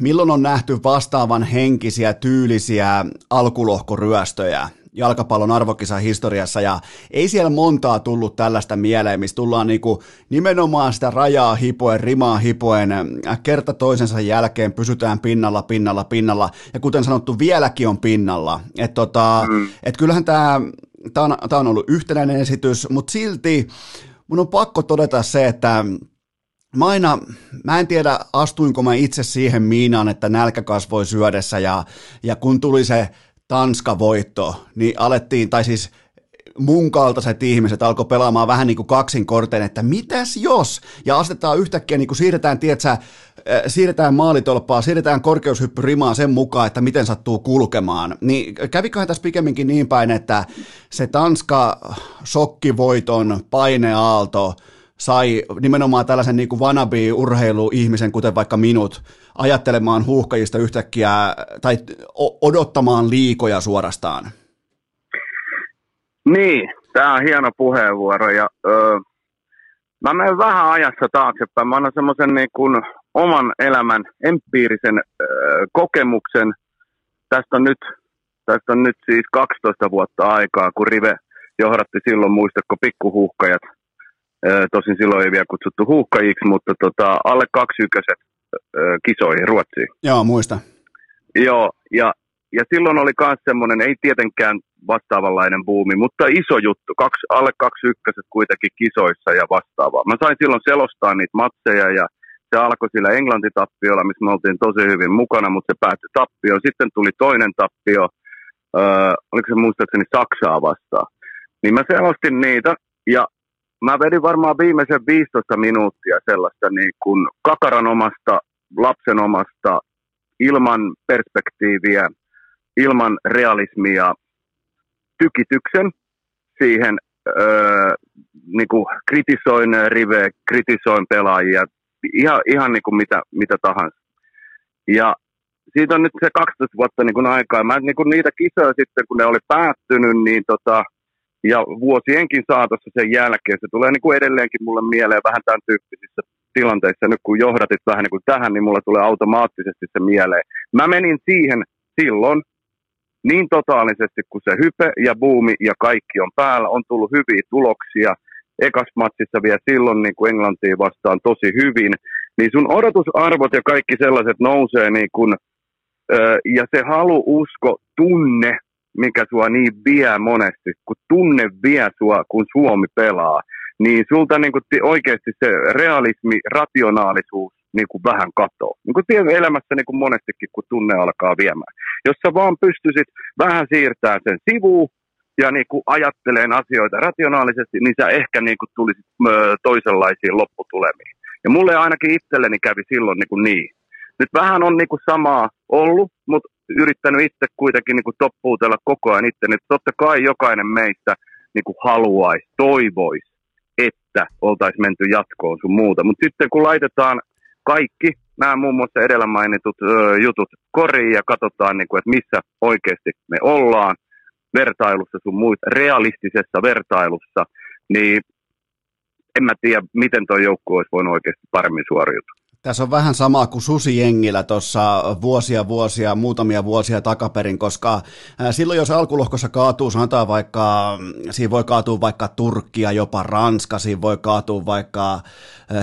[SPEAKER 1] milloin on nähty vastaavan henkisiä, tyylisiä alkulohkoryöstöjä jalkapallon arvokisan historiassa ja ei siellä montaa tullut tällaista mieleen, missä tullaan niinku nimenomaan sitä rajaa hipoen, rimaa hipoen, äh, kerta toisensa jälkeen pysytään pinnalla, pinnalla, pinnalla ja kuten sanottu vieläkin on pinnalla. Et tota, mm. et kyllähän tämä on, on ollut yhtenäinen esitys, mutta silti mun on pakko todeta se, että Mä aina, mä en tiedä astuinko mä itse siihen miinaan, että nälkä kasvoi syödessä ja, ja kun tuli se Tanska-voitto, niin alettiin, tai siis mun kaltaiset ihmiset alkoi pelaamaan vähän niin kuin kaksin korteen, että mitäs jos? Ja asetetaan yhtäkkiä, niin kuin siirretään, tietsä, äh, siirretään maalitolppaa, siirretään korkeushyppyrimaa sen mukaan, että miten sattuu kulkemaan. Niin käviköhän tässä pikemminkin niin päin, että se Tanska sokkivoiton paineaalto, sai nimenomaan tällaisen niin kuin wannabe-urheiluihmisen, kuten vaikka minut, ajattelemaan huuhkajista yhtäkkiä tai odottamaan liikoja suorastaan?
[SPEAKER 3] Niin, tämä on hieno puheenvuoro ja öö, mä menen vähän ajassa taaksepäin. Mä annan semmoisen niin oman elämän empiirisen öö, kokemuksen. Tästä on, nyt, tästä on nyt siis 12 vuotta aikaa, kun Rive johdatti silloin, muistatko, pikkuhuhkajat – Tosin silloin ei vielä kutsuttu huuhkajiksi, mutta tota, alle kaksi yköiset kisoihin Ruotsiin.
[SPEAKER 1] Joo, muista.
[SPEAKER 3] Joo, ja, ja silloin oli myös semmoinen, ei tietenkään vastaavanlainen buumi, mutta iso juttu, kaksi, alle kaksi ykköset kuitenkin kisoissa ja vastaavaa. Mä sain silloin selostaa niitä matseja ja se alkoi sillä Englanti-tappiolla, missä me oltiin tosi hyvin mukana, mutta se päättyi tappioon. Sitten tuli toinen tappio, äh, oliko se muistaakseni Saksaa vastaan. Niin mä selostin niitä ja mä vedin varmaan viimeisen 15 minuuttia sellaista niin kuin kakaranomaista, lapsenomasta, ilman perspektiiviä, ilman realismia, tykityksen siihen, öö, niin kuin kritisoin rive, kritisoin pelaajia, ihan, ihan niin kuin mitä, mitä tahansa. Ja siitä on nyt se 12 vuotta niin kuin aikaa. Mä niin kuin niitä kisoja sitten, kun ne oli päättynyt, niin tota, ja vuosienkin saatossa sen jälkeen, se tulee niin kuin edelleenkin mulle mieleen vähän tämän tyyppisissä tilanteissa. Nyt kun johdatit vähän niin kuin tähän, niin mulle tulee automaattisesti se mieleen. Mä menin siihen silloin niin totaalisesti kuin se hype ja buumi ja kaikki on päällä. On tullut hyviä tuloksia. Ekas matsissa vielä silloin niin kuin Englantiin vastaan tosi hyvin. Niin sun odotusarvot ja kaikki sellaiset nousee niin kuin, ja se halu, usko, tunne mikä sua niin vie monesti, kun tunne vie sua, kun Suomi pelaa, niin sulta niin kuin oikeasti se realismi, rationaalisuus niin kuin vähän katoo. Niin kuin elämässä niin kuin monestikin, kun tunne alkaa viemään. Jos sä vaan pystyisit vähän siirtämään sen sivuun ja niin kuin ajatteleen asioita rationaalisesti, niin sä ehkä niin kuin tulisit toisenlaisiin lopputulemiin. Ja mulle ainakin itselleni kävi silloin niin, kuin niin. Nyt vähän on niin kuin samaa ollut, mutta yrittänyt itse kuitenkin niin kuin toppuutella koko ajan itse, että totta kai jokainen meistä niin kuin haluaisi, toivoisi, että oltaisiin menty jatkoon sun muuta. Mutta sitten kun laitetaan kaikki nämä muun muassa edellä mainitut ö, jutut koriin ja katsotaan, niin kuin, että missä oikeasti me ollaan vertailussa sun muista, realistisessa vertailussa, niin en mä tiedä, miten tuo joukkue olisi voinut oikeasti paremmin suoriutua.
[SPEAKER 1] Tässä on vähän samaa kuin Susi Jengillä tuossa vuosia vuosia, muutamia vuosia takaperin, koska silloin jos alkulohkossa kaatuu, sanotaan vaikka, siinä voi kaatua vaikka Turkkia, jopa Ranska, siinä voi kaatua vaikka,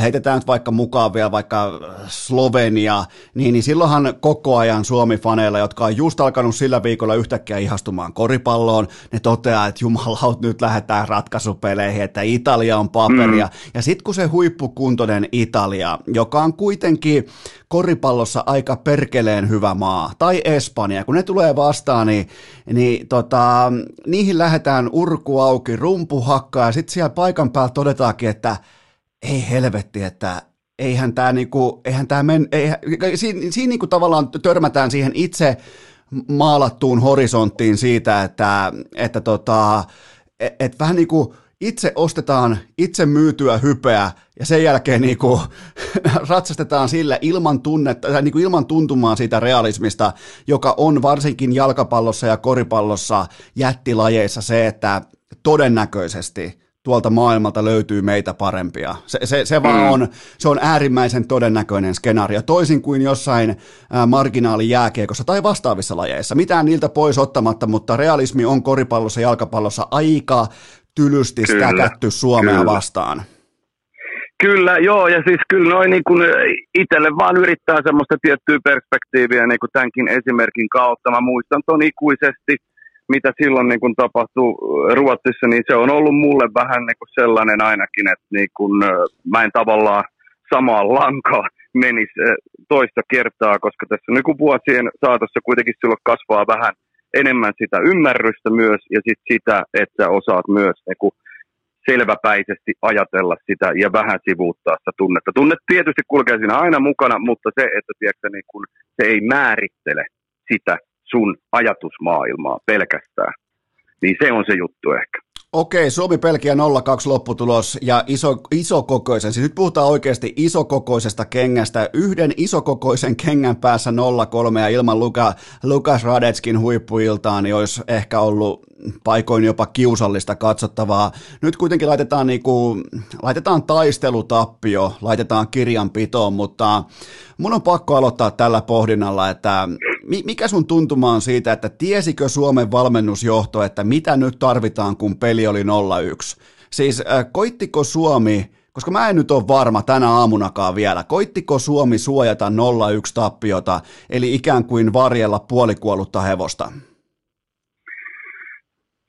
[SPEAKER 1] heitetään nyt vaikka mukaan vielä vaikka Slovenia, niin, niin silloinhan koko ajan Suomi-faneilla, jotka on just alkanut sillä viikolla yhtäkkiä ihastumaan koripalloon, ne toteaa, että jumalaut nyt lähdetään ratkaisupeleihin, että Italia on paperia. Mm. Ja sitten kun se huippukuntoinen Italia, joka on kuitenkin koripallossa aika perkeleen hyvä maa, tai Espanja, kun ne tulee vastaan, niin, niin tota, niihin lähdetään urku auki, rumpu hakkaa, ja sitten siellä paikan päällä todetaankin, että ei helvetti, että eihän tämä niinku, eihän tää men, eihän, siinä, siinä niinku tavallaan törmätään siihen itse maalattuun horisonttiin siitä, että, että tota, et, et vähän niin kuin itse ostetaan itse myytyä hypeä ja sen jälkeen niin kuin, ratsastetaan sille ilman, tunnetta, niin kuin ilman tuntumaa siitä realismista, joka on varsinkin jalkapallossa ja koripallossa jättilajeissa se, että todennäköisesti tuolta maailmalta löytyy meitä parempia. Se, se, se vaan mm. on, se on äärimmäisen todennäköinen skenaario, toisin kuin jossain marginaalijääkiekossa tai vastaavissa lajeissa. Mitään niiltä pois ottamatta, mutta realismi on koripallossa ja jalkapallossa aika tylysti kyllä, stäkätty Suomea kyllä. vastaan.
[SPEAKER 3] Kyllä, joo, ja siis kyllä noin niin kuin itselle vaan yrittää semmoista tiettyä perspektiiviä niin kuin tämänkin esimerkin kautta. Mä muistan ton ikuisesti, mitä silloin niin kuin tapahtui Ruotsissa, niin se on ollut mulle vähän niin kuin sellainen ainakin, että niin kuin, mä en tavallaan samaan lankaa menisi toista kertaa, koska tässä niin kuin vuosien saatossa kuitenkin silloin kasvaa vähän enemmän sitä ymmärrystä myös ja sit sitä, että sä osaat myös niin kuin selväpäisesti ajatella sitä ja vähän sivuuttaa sitä tunnetta. Tunne tietysti kulkee siinä aina mukana, mutta se, että tiedätkö, niin kun se ei määrittele sitä sun ajatusmaailmaa pelkästään, niin se on se juttu ehkä.
[SPEAKER 1] Okei, Suomi-Pelkiä 0-2 lopputulos ja iso, isokokoisen, siis nyt puhutaan oikeasti isokokoisesta kengästä, yhden isokokoisen kengän päässä 0-3 ja ilman Luka, Lukas Radetskin huippuiltaan niin olisi ehkä ollut paikoin jopa kiusallista katsottavaa. Nyt kuitenkin laitetaan, niinku, laitetaan taistelutappio, laitetaan kirjanpitoon, mutta mun on pakko aloittaa tällä pohdinnalla, että mikä sun tuntuma on siitä, että tiesikö Suomen valmennusjohto, että mitä nyt tarvitaan, kun peli oli 0-1? Siis äh, koittiko Suomi, koska mä en nyt ole varma tänä aamunakaan vielä, koittiko Suomi suojata 0-1 tappiota, eli ikään kuin varjella puolikuollutta hevosta?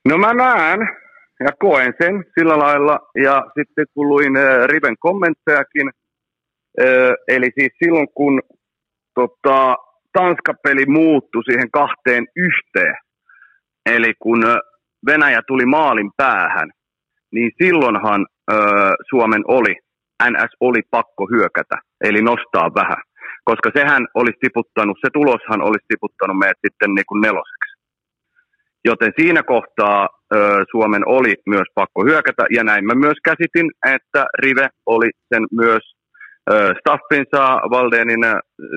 [SPEAKER 3] No mä näen ja koen sen sillä lailla, ja sitten kun luin äh, Riven kommenttejakin, äh, eli siis silloin kun tota, Tanska-peli muuttui siihen kahteen yhteen. Eli kun Venäjä tuli maalin päähän, niin silloinhan ö, Suomen oli, NS oli pakko hyökätä, eli nostaa vähän. Koska sehän olisi tiputtanut, se tuloshan olisi tiputtanut meidät sitten niin kuin neloseksi. Joten siinä kohtaa ö, Suomen oli myös pakko hyökätä, ja näin mä myös käsitin, että Rive oli sen myös staffinsa Valdenin,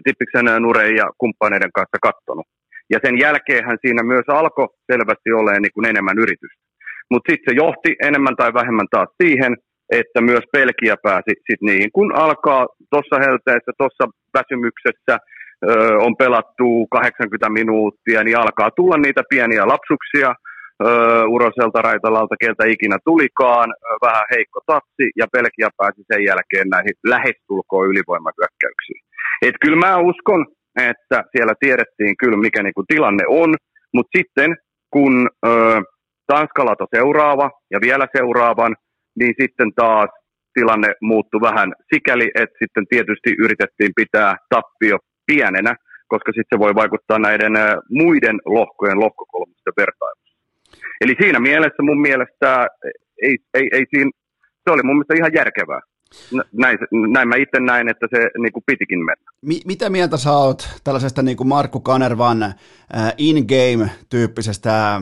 [SPEAKER 3] Tippiksen, Nureen ja kumppaneiden kanssa kattonut. Ja sen jälkeen hän siinä myös alkoi selvästi olemaan niin kuin enemmän yritystä. Mutta sitten se johti enemmän tai vähemmän taas siihen, että myös Pelkiä pääsi sitten niihin, kun alkaa tuossa helteessä, tuossa väsymyksessä, on pelattu 80 minuuttia, niin alkaa tulla niitä pieniä lapsuksia, Uroselta, Raitalalta, keltä ikinä tulikaan, vähän heikko tatsi ja Pelkiä pääsi sen jälkeen näihin lähestulkoon ylivoimahyökkäyksiin. Et kyllä mä uskon, että siellä tiedettiin kyllä mikä niinku tilanne on, mutta sitten kun öö, Tanska lato seuraava ja vielä seuraavan, niin sitten taas tilanne muuttui vähän sikäli, että sitten tietysti yritettiin pitää tappio pienenä, koska sitten se voi vaikuttaa näiden muiden lohkojen lohkokolmisten vertailuun. Eli siinä mielessä mun mielestä ei, ei, ei siinä, se oli mun mielestä ihan järkevää. Näin, näin mä itse näin, että se niin kuin pitikin mennä.
[SPEAKER 1] Mi- mitä mieltä sä oot tällaisesta niin kuin Markku Kanervan äh, in-game-tyyppisestä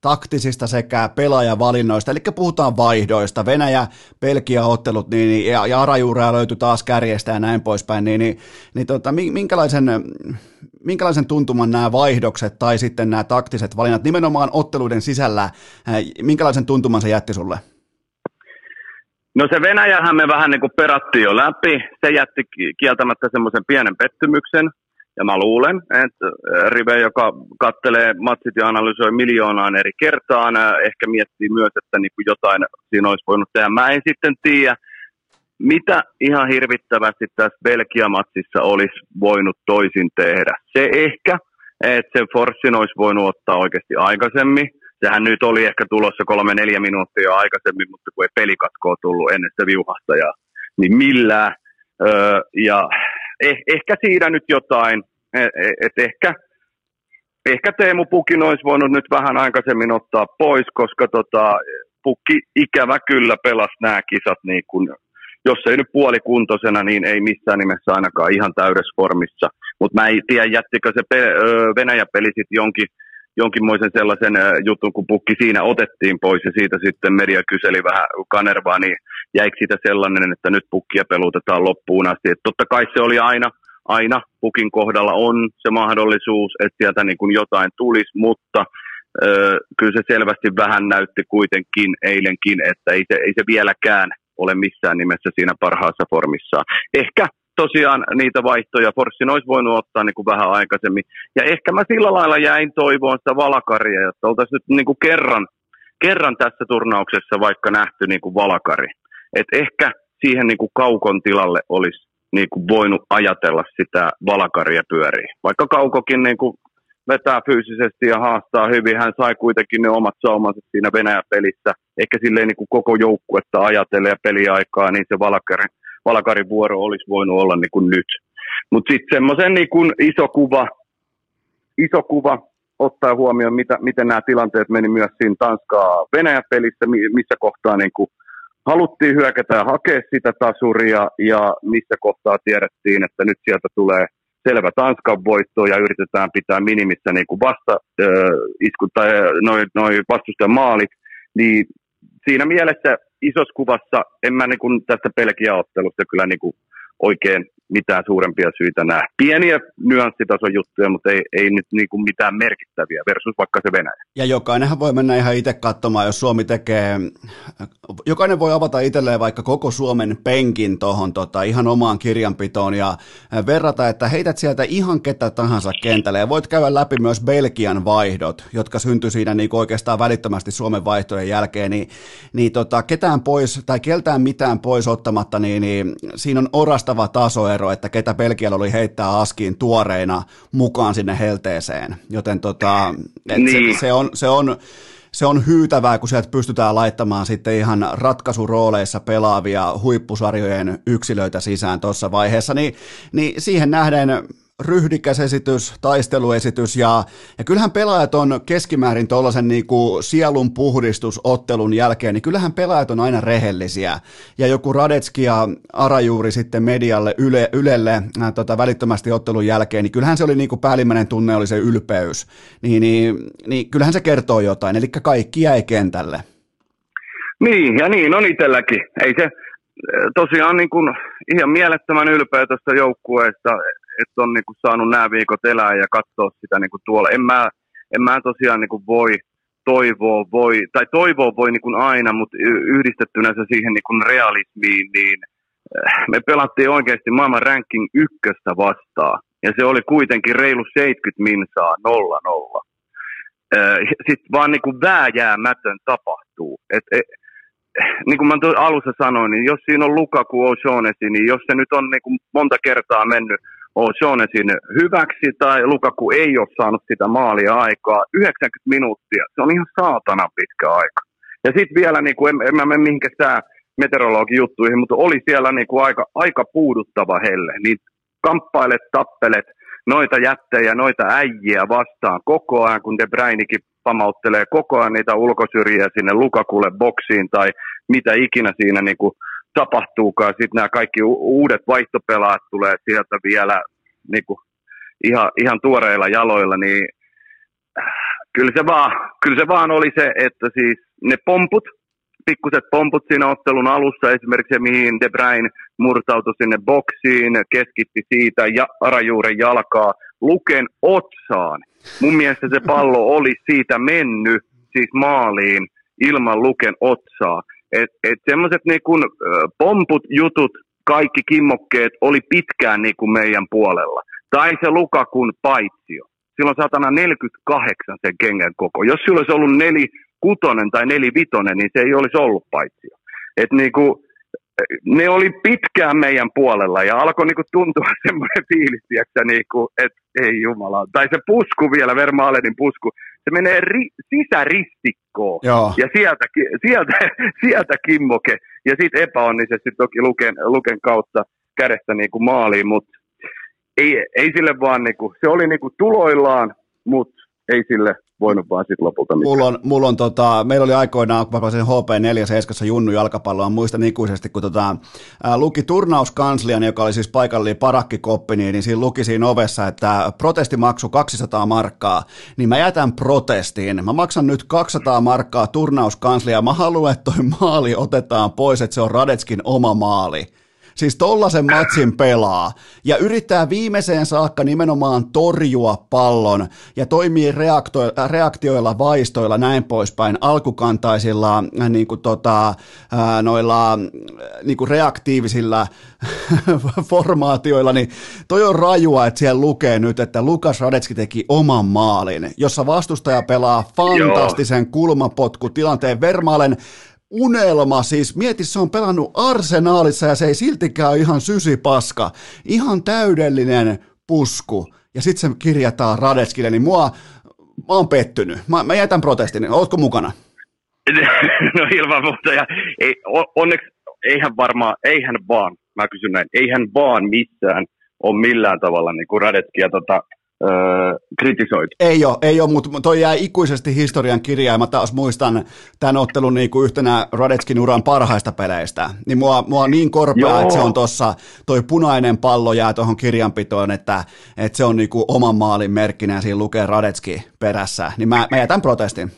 [SPEAKER 1] taktisista sekä pelaajavalinnoista, eli puhutaan vaihdoista, Venäjä, Belgia ottelut, niin, niin, ja, ja Arajuuraa löytyi taas kärjestä ja näin poispäin, niin, niin, niin tota, minkälaisen, minkälaisen tuntuman nämä vaihdokset tai sitten nämä taktiset valinnat nimenomaan otteluiden sisällä, minkälaisen tuntuman se jätti sulle?
[SPEAKER 3] No se Venäjähän me vähän niin kuin perattiin jo läpi. Se jätti kieltämättä semmoisen pienen pettymyksen. Ja mä luulen, että Rive, joka kattelee matsit ja analysoi miljoonaan eri kertaan, ehkä miettii myös, että niin kuin jotain siinä olisi voinut tehdä. Mä en sitten tiedä, mitä ihan hirvittävästi tässä Belgia-matsissa olisi voinut toisin tehdä. Se ehkä, että sen Forssin olisi voinut ottaa oikeasti aikaisemmin. Sehän nyt oli ehkä tulossa kolme neljä minuuttia aikaisemmin, mutta kun ei pelikatkoa tullut ennen sitä viuhasta, ja, niin millään. Öö, ja eh, ehkä siinä nyt jotain, että et, et ehkä, ehkä Teemu Pukin olisi voinut nyt vähän aikaisemmin ottaa pois, koska tota, Pukki ikävä kyllä pelasi nämä kisat niin kuin jos ei nyt puolikuntoisena, niin ei missään nimessä ainakaan ihan täydessä formissa. Mutta mä en tiedä, jättikö se pe- Venäjä-peli sitten jonkin, jonkinmoisen sellaisen jutun, kun pukki siinä otettiin pois ja siitä sitten media kyseli vähän kanervaa, niin jäikö siitä sellainen, että nyt pukkia pelutetaan loppuun asti. Et totta kai se oli aina, aina pukin kohdalla on se mahdollisuus, että sieltä niin kuin jotain tulisi, mutta ö, kyllä se selvästi vähän näytti kuitenkin eilenkin, että ei se, ei se vieläkään ole missään nimessä siinä parhaassa formissaan. Ehkä tosiaan niitä vaihtoja Forssin olisi voinut ottaa niin kuin vähän aikaisemmin. Ja ehkä mä sillä lailla jäin toivoon sitä valakaria, että oltaisiin nyt niin kuin kerran, kerran tässä turnauksessa vaikka nähty niin kuin valakari. Et ehkä siihen niin kuin kaukon tilalle olisi niin kuin voinut ajatella sitä valakaria pyöriä. Vaikka kaukokin niin kuin vetää fyysisesti ja haastaa hyvin. Hän sai kuitenkin ne omat saumansa siinä Venäjä-pelissä. Ehkä silleen niin kuin koko joukkuetta ajatellen ja peliaikaa, niin se Valakarin, Valakarin vuoro olisi voinut olla niin kuin nyt. Mutta sitten semmoisen niin kuin iso kuva, iso kuva ottaa huomioon, mitä, miten nämä tilanteet meni myös siinä Tanskaa Venäjä-pelissä, missä kohtaa niin kuin haluttiin hyökätä ja hakea sitä tasuria ja missä kohtaa tiedettiin, että nyt sieltä tulee – selvä Tanskan voitto ja yritetään pitää minimissä niin kuin vasta, äh, isku, tai noin noi vastustajan maalit, niin siinä mielessä isossa kuvassa en mä niin kuin tästä pelkiä-ottelusta kyllä niin kuin oikein mitään suurempia syitä näe. Pieniä nyanssitason juttuja, mutta ei, ei nyt niin kuin mitään merkittäviä versus vaikka se Venäjä.
[SPEAKER 1] Ja jokainenhan voi mennä ihan itse katsomaan, jos Suomi tekee, jokainen voi avata itselleen vaikka koko Suomen penkin tuohon tota, ihan omaan kirjanpitoon ja verrata, että heität sieltä ihan ketä tahansa kentälle ja voit käydä läpi myös Belgian vaihdot, jotka syntyi siinä niin oikeastaan välittömästi Suomen vaihtojen jälkeen, niin, niin tota, ketään pois tai keltään mitään pois ottamatta, niin, niin siinä on orastava tasoero ero, että ketä Belgialla oli heittää askiin tuoreina mukaan sinne helteeseen. Joten tota, niin. se, se, on, se on se on hyytävää, kun sieltä pystytään laittamaan sitten ihan ratkaisurooleissa pelaavia huippusarjojen yksilöitä sisään tuossa vaiheessa, niin, niin siihen nähden ryhdikäs esitys, taisteluesitys ja, ja kyllähän pelaajat on keskimäärin tuollaisen niin sielun puhdistusottelun jälkeen, niin kyllähän pelaajat on aina rehellisiä. Ja joku Radetski ja Arajuuri sitten medialle, yle, Ylelle äh, tota, välittömästi ottelun jälkeen, niin kyllähän se oli niin kuin päällimmäinen tunne oli se ylpeys. Niin, niin, niin kyllähän se kertoo jotain, eli kaikki jäi kentälle.
[SPEAKER 3] Niin, ja niin on itselläkin. Ei se tosiaan niin kuin ihan mielettömän ylpeä tuosta joukkueesta että on niinku saanut nämä viikot elää ja katsoa sitä niinku tuolla. En mä, en mä tosiaan niinku voi toivoa, voi, tai toivoa voi niinku aina, mutta yhdistettynä se siihen niinku realismiin, niin äh, me pelattiin oikeasti maailman ranking ykköstä vastaan. Ja se oli kuitenkin reilu 70 minsaa 0-0. Äh, Sitten vaan niin kuin vääjäämätön tapahtuu. Et, et, niin kuin mä alussa sanoin, niin jos siinä on Lukaku O'Shaughnessy, niin jos se nyt on niin kuin monta kertaa mennyt O'Shaughnessin hyväksi tai Lukaku ei ole saanut sitä maalia aikaa. 90 minuuttia, se on ihan saatana pitkä aika. Ja sitten vielä, niin kuin, en, en mä mene mihinkään sää meteorologin juttuihin, mutta oli siellä niin kuin aika, aika puuduttava helle. Niin kamppailet, tappelet noita jättejä, noita äijiä vastaan koko ajan, kun De Bruynekin pamauttelee koko ajan niitä ulkosyrjiä sinne Lukakulle boksiin tai mitä ikinä siinä niin kuin tapahtuukaan. Sitten nämä kaikki uudet vaihtopelaat tulee sieltä vielä niin kuin ihan, ihan tuoreilla jaloilla, niin kyllä se, vaan, kyllä se vaan oli se, että siis ne pomput, pikkuset pomput siinä ottelun alussa, esimerkiksi mihin De Bruyne murtautui sinne boksiin, keskitti siitä ja Arajuuren jalkaa Luken otsaan. Mun mielestä se pallo oli siitä mennyt siis maaliin ilman Luken otsaa. Että et semmoiset niinku, pomput, jutut, kaikki kimmokkeet oli pitkään niinku meidän puolella. Tai se Lukakun paitsio. Silloin satana 48 sen kengän koko. Jos sillä olisi ollut neli kutonen tai nelivitonen, niin se ei olisi ollut paitsio. Et niinku, ne oli pitkään meidän puolella ja alkoi niinku tuntua semmoinen fiilis, että niinku, et, ei jumala. Tai se pusku vielä, Vermaalenin pusku, se menee ri, sisäristikkoon Joo. ja sieltä, sieltä, sieltä kimmoke. Ja sitten epäonnisesti toki luken, luken kautta kädestä niinku maaliin, mutta ei, ei sille vaan, niinku, se oli niinku tuloillaan, mutta ei sille voinut vaan sitten lopulta mitään.
[SPEAKER 1] Mulla on, mulla on tota, meillä oli aikoinaan, kun mä pääsin HP47 Junnu jalkapalloa, muistan ikuisesti, kun tota, ää, luki turnauskanslian, joka oli siis paikallinen parakkikoppi, niin, niin siinä luki siinä ovessa, että protestimaksu 200 markkaa, niin mä jätän protestiin. Mä maksan nyt 200 markkaa turnauskanslia, mä haluan, että toi maali otetaan pois, että se on Radetskin oma maali. Siis tollasen matsin pelaa ja yrittää viimeiseen saakka nimenomaan torjua pallon ja toimii reakto- reaktioilla, vaistoilla, näin poispäin, alkukantaisilla äh, niin kuin tota, äh, noilla niin kuin reaktiivisilla formaatioilla, niin toi on rajua, että siellä lukee nyt, että Lukas Radetski teki oman maalin, jossa vastustaja pelaa fantastisen Joo. kulmapotku tilanteen Vermaalen unelma, siis mieti, se on pelannut arsenaalissa ja se ei siltikään ole ihan sysipaska, ihan täydellinen pusku, ja sitten se kirjataan Radetskille, niin mua, mä oon pettynyt. Mä, mä jätän protestin, ootko mukana?
[SPEAKER 3] No ilman muuta, ja ei, onneksi eihän varmaan, eihän vaan, mä kysyn näin, eihän vaan missään ole millään tavalla niin kuin Radetskia tota, öö, kritisoitu.
[SPEAKER 1] Ei ole, ei ole, mutta toi jää ikuisesti historian kirjaan. Mä taas muistan tämän ottelun niin kuin yhtenä Radetskin uran parhaista peleistä. Niin mua, mua niin korpea, että se on tuossa, toi punainen pallo jää tuohon kirjanpitoon, että, että se on niin kuin oman maalin merkkinä ja siinä lukee Radetski perässä. Niin mä, mä jätän protestin.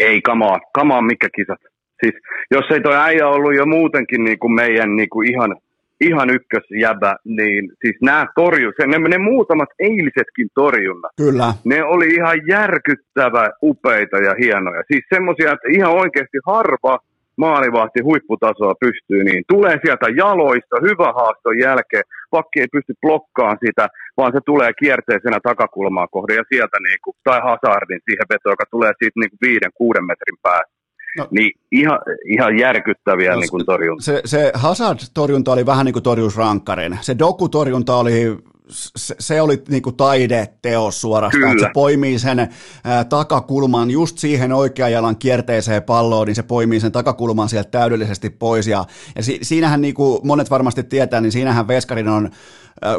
[SPEAKER 3] Ei, kamaa, kamaa mikä kisat. Siis, jos ei toi äijä ollut jo muutenkin niin kuin meidän niin kuin ihan ihan ykkösjäbä, niin siis nämä torju, ne, ne muutamat eilisetkin torjunnat,
[SPEAKER 1] Kyllä.
[SPEAKER 3] ne oli ihan järkyttävä upeita ja hienoja. Siis semmoisia, että ihan oikeasti harva maalivahti huipputasoa pystyy, niin tulee sieltä jaloista, hyvä haaston jälkeen, pakki ei pysty blokkaamaan sitä, vaan se tulee kierteisenä takakulmaa kohden ja sieltä niin kuin, tai Hazardin siihen vetoon, joka tulee siitä niin kuin viiden, kuuden metrin päästä. No, niin ihan, ihan järkyttäviä no, niin kuin torjunta.
[SPEAKER 1] Se, se Hazard-torjunta oli vähän niin kuin torjusrankkarin. Se Doku-torjunta oli se, se oli niinku taideteos suorastaan, että se poimii sen ää, takakulman just siihen oikean jalan kierteeseen palloon, niin se poimii sen takakulman sieltä täydellisesti pois. Ja, ja si, siinähän, niinku monet varmasti tietää, niin siinähän Veskarin on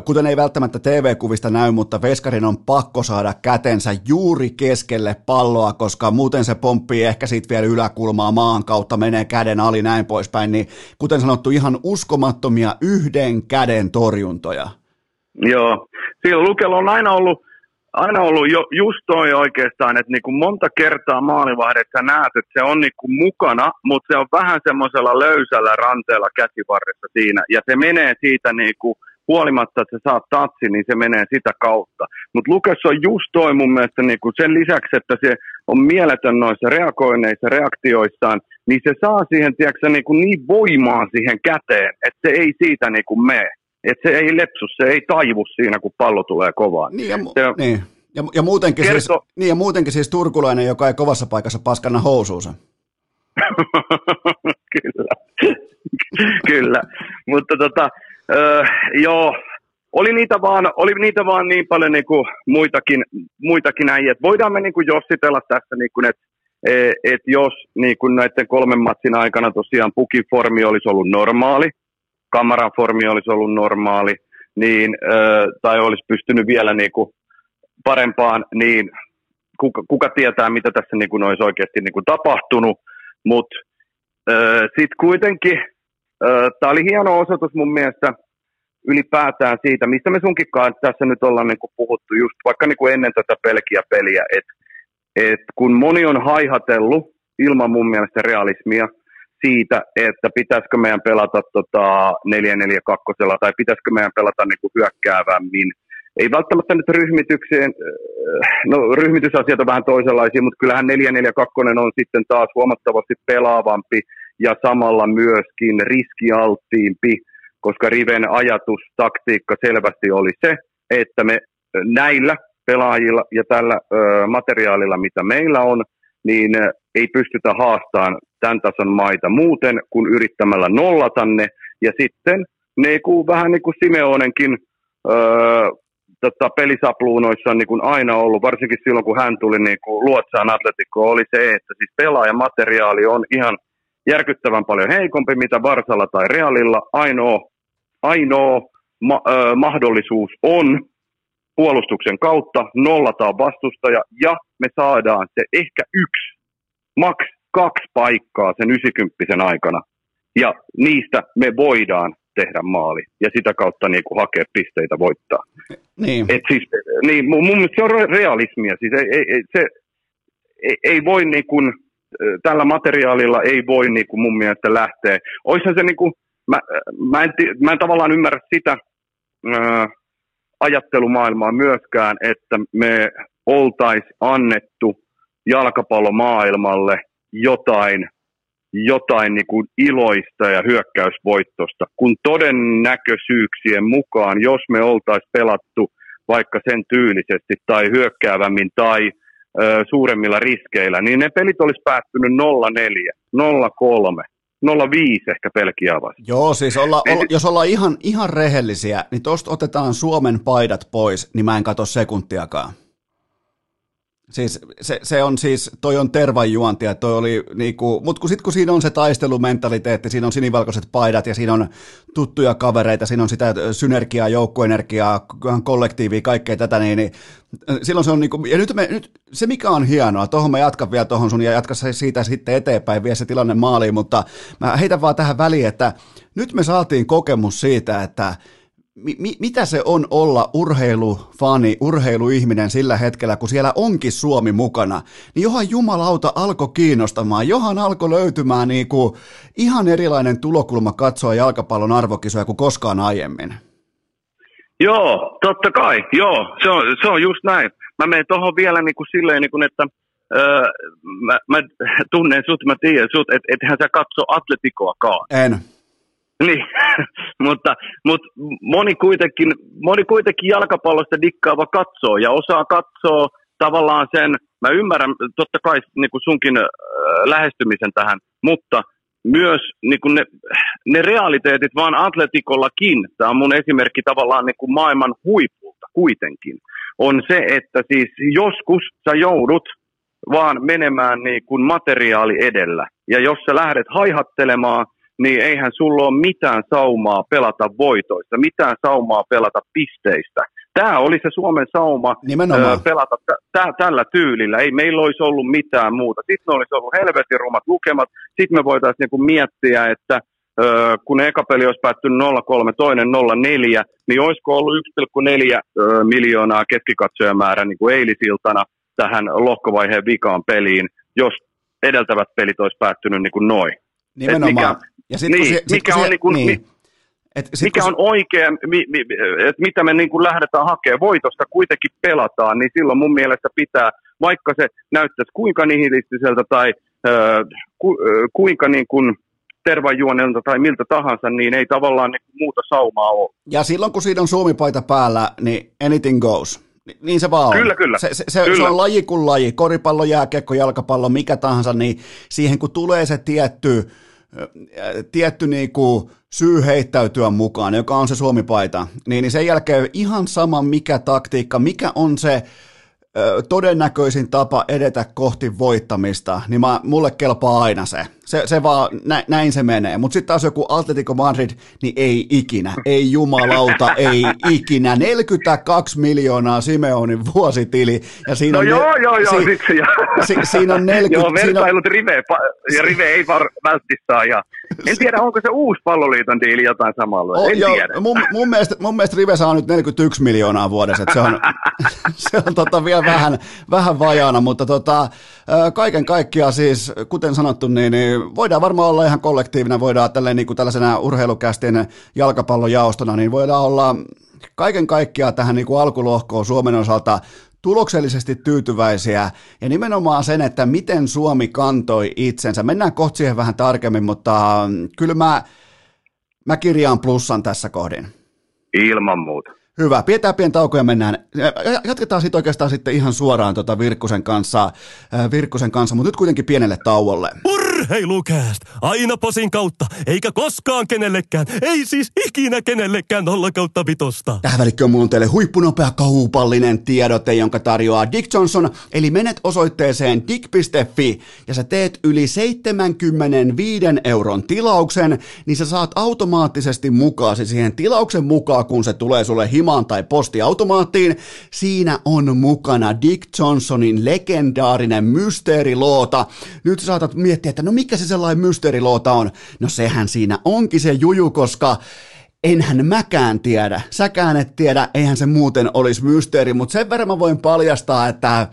[SPEAKER 1] Kuten ei välttämättä TV-kuvista näy, mutta Veskarin on pakko saada kätensä juuri keskelle palloa, koska muuten se pomppii ehkä sitten vielä yläkulmaa maan kautta, menee käden ali näin poispäin. Niin kuten sanottu, ihan uskomattomia yhden käden torjuntoja.
[SPEAKER 3] Joo, siellä Lukella on aina ollut, aina ollut jo, just toi oikeastaan, että niinku monta kertaa maalivahdet sä näet, että se on niinku mukana, mutta se on vähän semmoisella löysällä ranteella käsivarressa siinä, ja se menee siitä niinku, huolimatta, että sä saat tatsi, niin se menee sitä kautta. Mutta Lukas on just toi mun mielestä niinku sen lisäksi, että se on mieletön noissa reagoineissa, reaktioissaan, niin se saa siihen tiedätkö, niinku niin voimaa siihen käteen, että se ei siitä niinku mene. Että se ei lepsu, se ei taivu siinä, kun pallo tulee kovaan.
[SPEAKER 1] Niin, ja, mu- se, niin. Ja, ja, muutenkin kerto... siis, niin, ja muutenkin siis turkulainen, joka ei kovassa paikassa paskanna housuunsa.
[SPEAKER 3] Kyllä, kyllä. Mutta tota, öö, joo, oli niitä, vaan, oli niitä vaan niin paljon niin kuin muitakin, muitakin äijät. Voidaan me niin kuin jossitella tässä, niin kuin, että e, et jos niin kuin näiden kolmen matsin aikana tosiaan pukiformi olisi ollut normaali, kamaran formi olisi ollut normaali, niin, öö, tai olisi pystynyt vielä niin kuin parempaan, niin kuka, kuka tietää, mitä tässä niin kuin olisi oikeasti niin kuin tapahtunut, mutta sitten kuitenkin Tämä oli hieno osoitus mun mielestä ylipäätään siitä, mistä me sunkin tässä nyt ollaan niin puhuttu just vaikka niin kuin ennen tätä pelkiä peliä, että et kun moni on haihatellut ilman mun mielestä realismia siitä, että pitäisikö meidän pelata tota 4-4-2 tai pitäisikö meidän pelata niin kuin hyökkäävämmin. Ei välttämättä nyt ryhmitykseen, no ryhmitysasiat on vähän toisenlaisia, mutta kyllähän 4-4-2 on sitten taas huomattavasti pelaavampi ja samalla myöskin riskialttiimpi, koska Riven ajatus, taktiikka selvästi oli se, että me näillä pelaajilla ja tällä ö, materiaalilla, mitä meillä on, niin ei pystytä haastamaan tämän tason maita muuten kuin yrittämällä nollata ne. Ja sitten ne vähän niin kuin Simeonenkin öö, tota, pelisapluunoissa on niin aina ollut, varsinkin silloin kun hän tuli niin kuin Luotsaan atletikkoon, oli se, että siis pelaajamateriaali on ihan järkyttävän paljon heikompi, mitä Varsalla tai Realilla. Ainoa, ainoa ma- ö, mahdollisuus on puolustuksen kautta nollataan vastustaja ja me saadaan se ehkä yksi, maks kaksi paikkaa sen 90 aikana. Ja niistä me voidaan tehdä maali ja sitä kautta niin kuin hakea pisteitä voittaa.
[SPEAKER 1] Niin.
[SPEAKER 3] Et siis, niin mun, mun mielestä se on realismia. Siis ei, ei, se, ei, ei voi niin kuin, tällä materiaalilla ei voi niin kuin mun mielestä lähteä. Oishan se niin kuin, mä, mä, en, mä en tavallaan ymmärrä sitä ää, ajattelumaailmaa myöskään, että me oltaisiin annettu jalkapallomaailmalle jotain jotain niin kuin iloista ja hyökkäysvoittosta, kun todennäköisyyksien mukaan, jos me oltaisiin pelattu vaikka sen tyylisesti tai hyökkäävämmin tai suuremmilla riskeillä, niin ne pelit olisi päättynyt 0-4, 0-3, 0-5 ehkä Pelkiä vastaan.
[SPEAKER 1] Joo, siis olla, olla, jos ollaan ihan, ihan rehellisiä, niin tuosta otetaan Suomen paidat pois, niin mä en katso sekuntiakaan. Siis se, se, on siis, toi on tervajuontia, toi oli niinku, mutta kun sit kun siinä on se taistelumentaliteetti, siinä on sinivalkoiset paidat ja siinä on tuttuja kavereita, siinä on sitä synergiaa, joukkoenergiaa, kollektiivia, kaikkea tätä, niin, niin silloin se on niinku, ja nyt, me, nyt se mikä on hienoa, tuohon mä jatkan vielä tuohon sun ja jatka siitä sitten eteenpäin, vie se tilanne maaliin, mutta mä heitän vaan tähän väliin, että nyt me saatiin kokemus siitä, että mi- mitä se on olla urheilufani, urheiluihminen sillä hetkellä, kun siellä onkin Suomi mukana, niin johan jumalauta alkoi kiinnostamaan, johan alkoi löytymään niin kuin ihan erilainen tulokulma katsoa jalkapallon arvokisoja kuin koskaan aiemmin.
[SPEAKER 3] Joo, totta kai, joo, se on, se on just näin. Mä menen tuohon vielä niin kuin silleen, niin kuin, että öö, mä, mä tunnen sut, mä tiedän sut, että ethän sä katso atletikoakaan.
[SPEAKER 1] En.
[SPEAKER 3] Niin, mutta, mutta moni, kuitenkin, moni kuitenkin jalkapallosta dikkaava katsoo ja osaa katsoa tavallaan sen, mä ymmärrän totta kai niin kuin sunkin äh, lähestymisen tähän, mutta myös niin kuin ne, ne realiteetit vaan atletikollakin, tämä on mun esimerkki tavallaan niin kuin maailman huipulta kuitenkin, on se, että siis joskus sä joudut vaan menemään niin kuin materiaali edellä. Ja jos sä lähdet haihattelemaan niin eihän sulla ole mitään saumaa pelata voitoista, mitään saumaa pelata pisteistä. Tämä oli se Suomen sauma
[SPEAKER 1] Nimenomaan.
[SPEAKER 3] pelata t- t- tällä tyylillä. Ei meillä olisi ollut mitään muuta. Sitten olisi ollut helvetin rumat lukemat. Sitten me voitaisiin niinku miettiä, että ö, kun eka peli olisi päättynyt 0,3, toinen 0,4, niin olisiko ollut 1,4 ö, miljoonaa keskikatsojamäärä niin kuin eilisiltana tähän lohkovaiheen vikaan peliin, jos edeltävät pelit olisi päättynyt niin kuin noin.
[SPEAKER 1] Nimenomaan. Mikä, ja sit, niin,
[SPEAKER 3] se, mikä, on, niin kuin, niin. Et sit, mikä on oikea, mi, mi, että mitä me niin kuin lähdetään hakemaan. Voitosta kuitenkin pelataan, niin silloin mun mielestä pitää, vaikka se näyttäisi kuinka nihilistiseltä tai äh, ku, äh, kuinka niin kuin tervajuonelta tai miltä tahansa, niin ei tavallaan niin muuta saumaa ole.
[SPEAKER 1] Ja silloin kun siinä on suomipaita päällä, niin anything goes. Niin se vaan on.
[SPEAKER 3] Kyllä, kyllä.
[SPEAKER 1] Se, se, se, kyllä. se on laji kuin laji, koripallo, jääkiekko, jalkapallo, mikä tahansa, niin siihen kun tulee se tietty tietty niin kuin syy heittäytyä mukaan, joka on se Suomi-paita, niin, niin sen jälkeen ihan sama mikä taktiikka, mikä on se todennäköisin tapa edetä kohti voittamista, niin mä, mulle kelpaa aina se. Se, se vaan, nä, näin se menee. Mutta sitten taas joku Atletico Madrid, niin ei ikinä, ei jumalauta, ei ikinä. 42 miljoonaa Simeonin vuositili.
[SPEAKER 3] Ja siinä no on joo, ne, joo, joo, si, siksi.
[SPEAKER 1] Si, siinä on 40...
[SPEAKER 3] joo, vertailut rive, ja rive ei var, välttämättä ja en tiedä, onko se uusi palloliiton diili jotain samalla. Oh, en joo, tiedä.
[SPEAKER 1] Mun, mun, mielestä, mun mielestä Rive saa nyt 41 miljoonaa vuodessa, se on, se on tota vielä vähän, vähän vajaana, mutta tota, kaiken kaikkiaan siis, kuten sanottu, niin, niin voidaan varmaan olla ihan kollektiivina, voidaan tälleen, niin kuin tällaisena urheilukästin jalkapallojaostona, niin voidaan olla kaiken kaikkiaan tähän niin kuin alkulohkoon Suomen osalta tuloksellisesti tyytyväisiä ja nimenomaan sen, että miten Suomi kantoi itsensä. Mennään kohta siihen vähän tarkemmin, mutta kyllä mä, mä kirjaan plussan tässä kohdin.
[SPEAKER 3] Ilman muuta.
[SPEAKER 1] Hyvä, pidetään pieni tauko ja mennään. Jatketaan sitten oikeastaan sitten ihan suoraan tuota Virkkusen kanssa, Virkkusen kanssa, mutta nyt kuitenkin pienelle tauolle.
[SPEAKER 2] Urheilukääst! Aina posin kautta, eikä koskaan kenellekään, ei siis ikinä kenellekään nolla kautta vitosta.
[SPEAKER 1] Tähän välikköön mulla on teille huippunopea kaupallinen tiedote, jonka tarjoaa Dick Johnson, eli menet osoitteeseen dick.fi ja sä teet yli 75 euron tilauksen, niin sä saat automaattisesti mukaan siihen tilauksen mukaan, kun se tulee sulle himaan tai postiautomaattiin. Siinä on mukana Dick Johnsonin legendaarinen mysteeriloota. Nyt saatat miettiä, että no mikä se sellainen mysteeriloota on? No sehän siinä onkin se juju, koska enhän mäkään tiedä. Säkään et tiedä, eihän se muuten olisi mysteeri, mutta sen verran mä voin paljastaa, että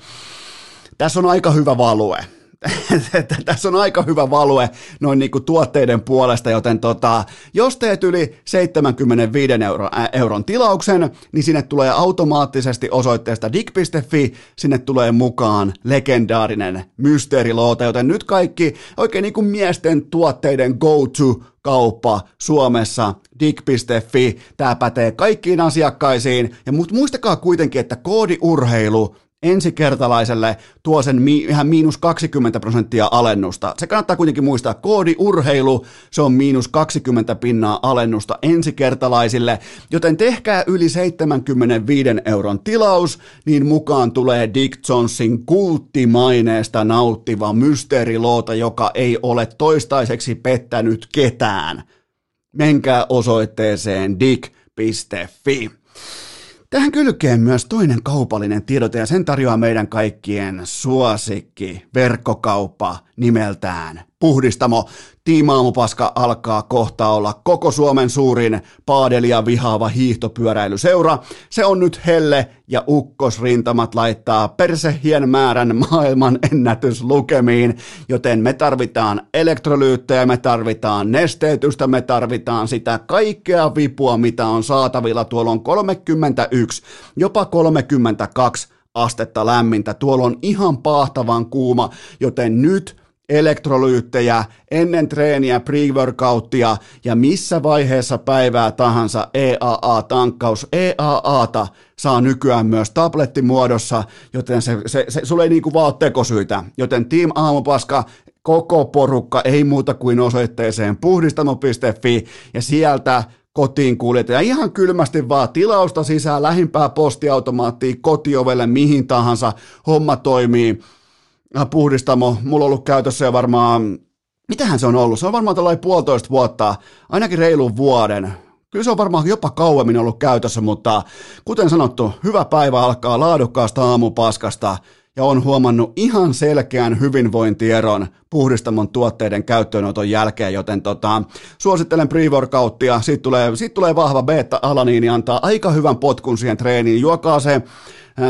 [SPEAKER 1] tässä on aika hyvä value. tässä on aika hyvä value noin niin kuin tuotteiden puolesta, joten tota, jos teet yli 75 euro, ä, euron tilauksen, niin sinne tulee automaattisesti osoitteesta dig.fi, sinne tulee mukaan legendaarinen mysteeriloota, joten nyt kaikki oikein niin kuin miesten tuotteiden go-to kauppa Suomessa, dig.fi, tämä pätee kaikkiin asiakkaisiin, ja muistakaa kuitenkin, että koodi urheilu ensikertalaiselle tuo sen mi- ihan miinus 20 prosenttia alennusta. Se kannattaa kuitenkin muistaa, koodi urheilu, se on miinus 20 pinnaa alennusta ensikertalaisille, joten tehkää yli 75 euron tilaus, niin mukaan tulee Dick Johnson kulttimaineesta nauttiva mysteeriloota, joka ei ole toistaiseksi pettänyt ketään. Menkää osoitteeseen dick.fi. Tähän kylkeen myös toinen kaupallinen tiedote ja sen tarjoaa meidän kaikkien suosikki verkkokauppa nimeltään Puhdistamo. Tiimaamupaska alkaa kohta olla koko Suomen suurin paadelia vihaava hiihtopyöräilyseura. Se on nyt helle ja ukkosrintamat laittaa persehien määrän maailman ennätyslukemiin, joten me tarvitaan elektrolyyttejä, me tarvitaan nesteytystä, me tarvitaan sitä kaikkea vipua, mitä on saatavilla. Tuolla on 31, jopa 32 astetta lämmintä. Tuolla on ihan pahtavan kuuma, joten nyt elektrolyyttejä ennen treeniä, pre-workouttia ja missä vaiheessa päivää tahansa EAA-tankkaus. EAAta saa nykyään myös tablettimuodossa, joten se, se, se sulle ei niinku vaan ole tekosyitä. Joten Team Aamupaska koko porukka ei muuta kuin osoitteeseen puhdistamo.fi ja sieltä kotiin kuljeta. Ja ihan kylmästi vaan tilausta sisään, lähimpää postiautomaattiin, kotiovelle, mihin tahansa, homma toimii puhdistamo. Mulla on ollut käytössä jo varmaan, mitähän se on ollut? Se on varmaan tällainen puolitoista vuotta, ainakin reilun vuoden. Kyllä se on varmaan jopa kauemmin ollut käytössä, mutta kuten sanottu, hyvä päivä alkaa laadukkaasta aamupaskasta ja on huomannut ihan selkeän hyvinvointieron puhdistamon tuotteiden käyttöönoton jälkeen, joten tota, suosittelen pre-workouttia, siitä tulee, siitä tulee vahva beta-alaniini, antaa aika hyvän potkun siihen treeniin, juokaa se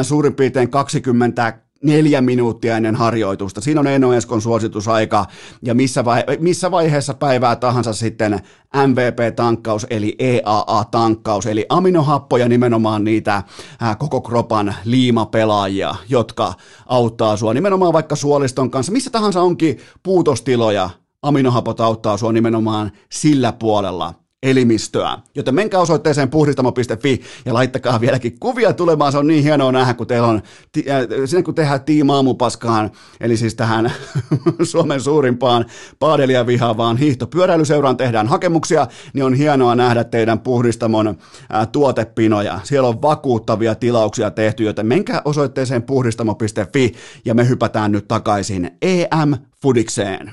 [SPEAKER 1] suurin piirtein 20 neljä minuuttia ennen harjoitusta. Siinä on Eno Eskon suositusaika. Ja missä, vaihe- missä vaiheessa päivää tahansa sitten MVP-tankkaus eli EAA-tankkaus, eli aminohappoja nimenomaan niitä ää, koko kropan liimapelaajia, jotka auttaa sua nimenomaan vaikka suoliston kanssa, missä tahansa onkin puutostiloja, aminohapot auttaa sua nimenomaan sillä puolella elimistöä. Joten menkää osoitteeseen puhdistamo.fi ja laittakaa vieläkin kuvia tulemaan. Se on niin hienoa nähdä, kun teillä on, äh, sinne kun tehdään tiimaamupaskaan, eli siis tähän Suomen suurimpaan paadelia vihaavaan hiihtopyöräilyseuraan tehdään hakemuksia, niin on hienoa nähdä teidän puhdistamon äh, tuotepinoja. Siellä on vakuuttavia tilauksia tehty, joten menkää osoitteeseen puhdistamo.fi ja me hypätään nyt takaisin EM-fudikseen.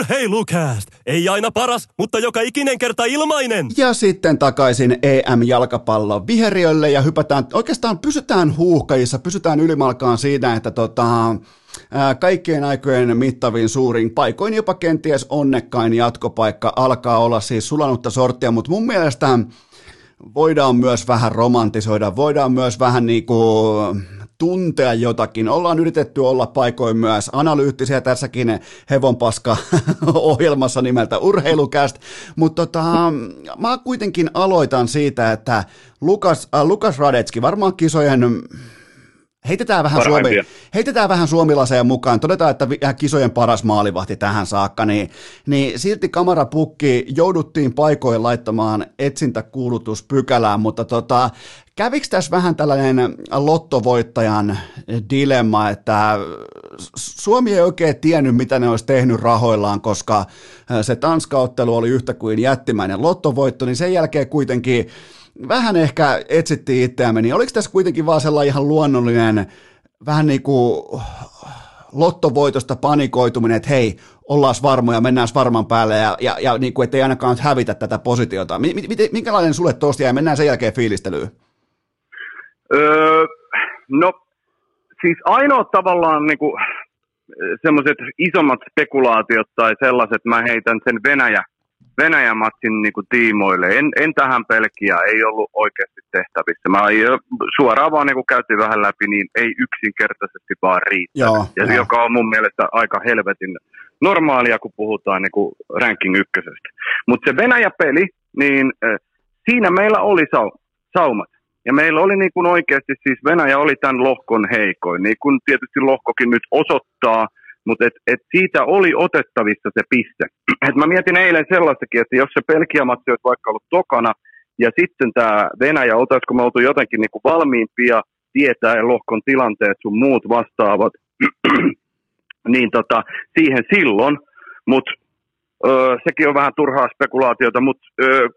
[SPEAKER 2] Urheilukääst! Ei aina paras, mutta joka ikinen kerta ilmainen!
[SPEAKER 1] Ja sitten takaisin EM-jalkapallon viheriölle ja hypätään, oikeastaan pysytään huuhkajissa, pysytään ylimalkaan siinä, että tota, kaikkien aikojen mittavin suurin, paikoin jopa kenties onnekkain jatkopaikka alkaa olla siis sulanutta sorttia, mutta mun mielestä voidaan myös vähän romantisoida, voidaan myös vähän niin kuin tuntea jotakin. Ollaan yritetty olla paikoin myös analyyttisiä tässäkin hevonpaska ohjelmassa nimeltä Urheilukäst, mutta tota, mä kuitenkin aloitan siitä, että Lukas, äh, Lukas Radetski varmaan kisojen Heitetään vähän, Suomi, heitetään vähän suomilaseen mukaan. Todetaan, että kisojen paras maalivahti tähän saakka, niin, niin silti kamarapukki jouduttiin paikoin laittamaan etsintäkuulutuspykälään, mutta tota, kävikö tässä vähän tällainen lottovoittajan dilemma, että Suomi ei oikein tiennyt, mitä ne olisi tehnyt rahoillaan, koska se Tanskaottelu oli yhtä kuin jättimäinen lottovoitto, niin sen jälkeen kuitenkin vähän ehkä etsittiin itseämme, niin oliko tässä kuitenkin vaan sellainen ihan luonnollinen, vähän niin kuin lottovoitosta panikoituminen, että hei, ollaan varmoja, mennään varman päälle ja, ja, ja niin kuin, ettei ainakaan hävitä tätä positiota. M- m- minkälainen sulle tosta ja mennään sen jälkeen fiilistelyyn?
[SPEAKER 3] Öö, no, siis ainoa tavallaan niin kuin, semmoiset isommat spekulaatiot tai sellaiset, mä heitän sen Venäjä Venäjän matsin niin kuin tiimoille. En, en tähän pelkiä, ei ollut oikeasti tehtävissä. Mä suoraan vaan niin kuin käytiin vähän läpi, niin ei yksinkertaisesti vaan riitä. ja joo. joka on mun mielestä aika helvetin normaalia, kun puhutaan niin kuin ranking ykkösestä. Mutta se Venäjä-peli, niin äh, siinä meillä oli sau, saumat. Ja meillä oli niin kuin oikeasti, siis Venäjä oli tämän lohkon heikoin, niin kuin tietysti lohkokin nyt osoittaa – mutta et, et siitä oli otettavissa se piste. Et mä mietin eilen sellaistakin, että jos se Belgia-matsi olisi vaikka ollut tokana, ja sitten tämä Venäjä, oltaisiko me oltu jotenkin niinku valmiimpia tietää lohkon tilanteet sun muut vastaavat, niin tota, siihen silloin, mutta Sekin on vähän turhaa spekulaatiota, mutta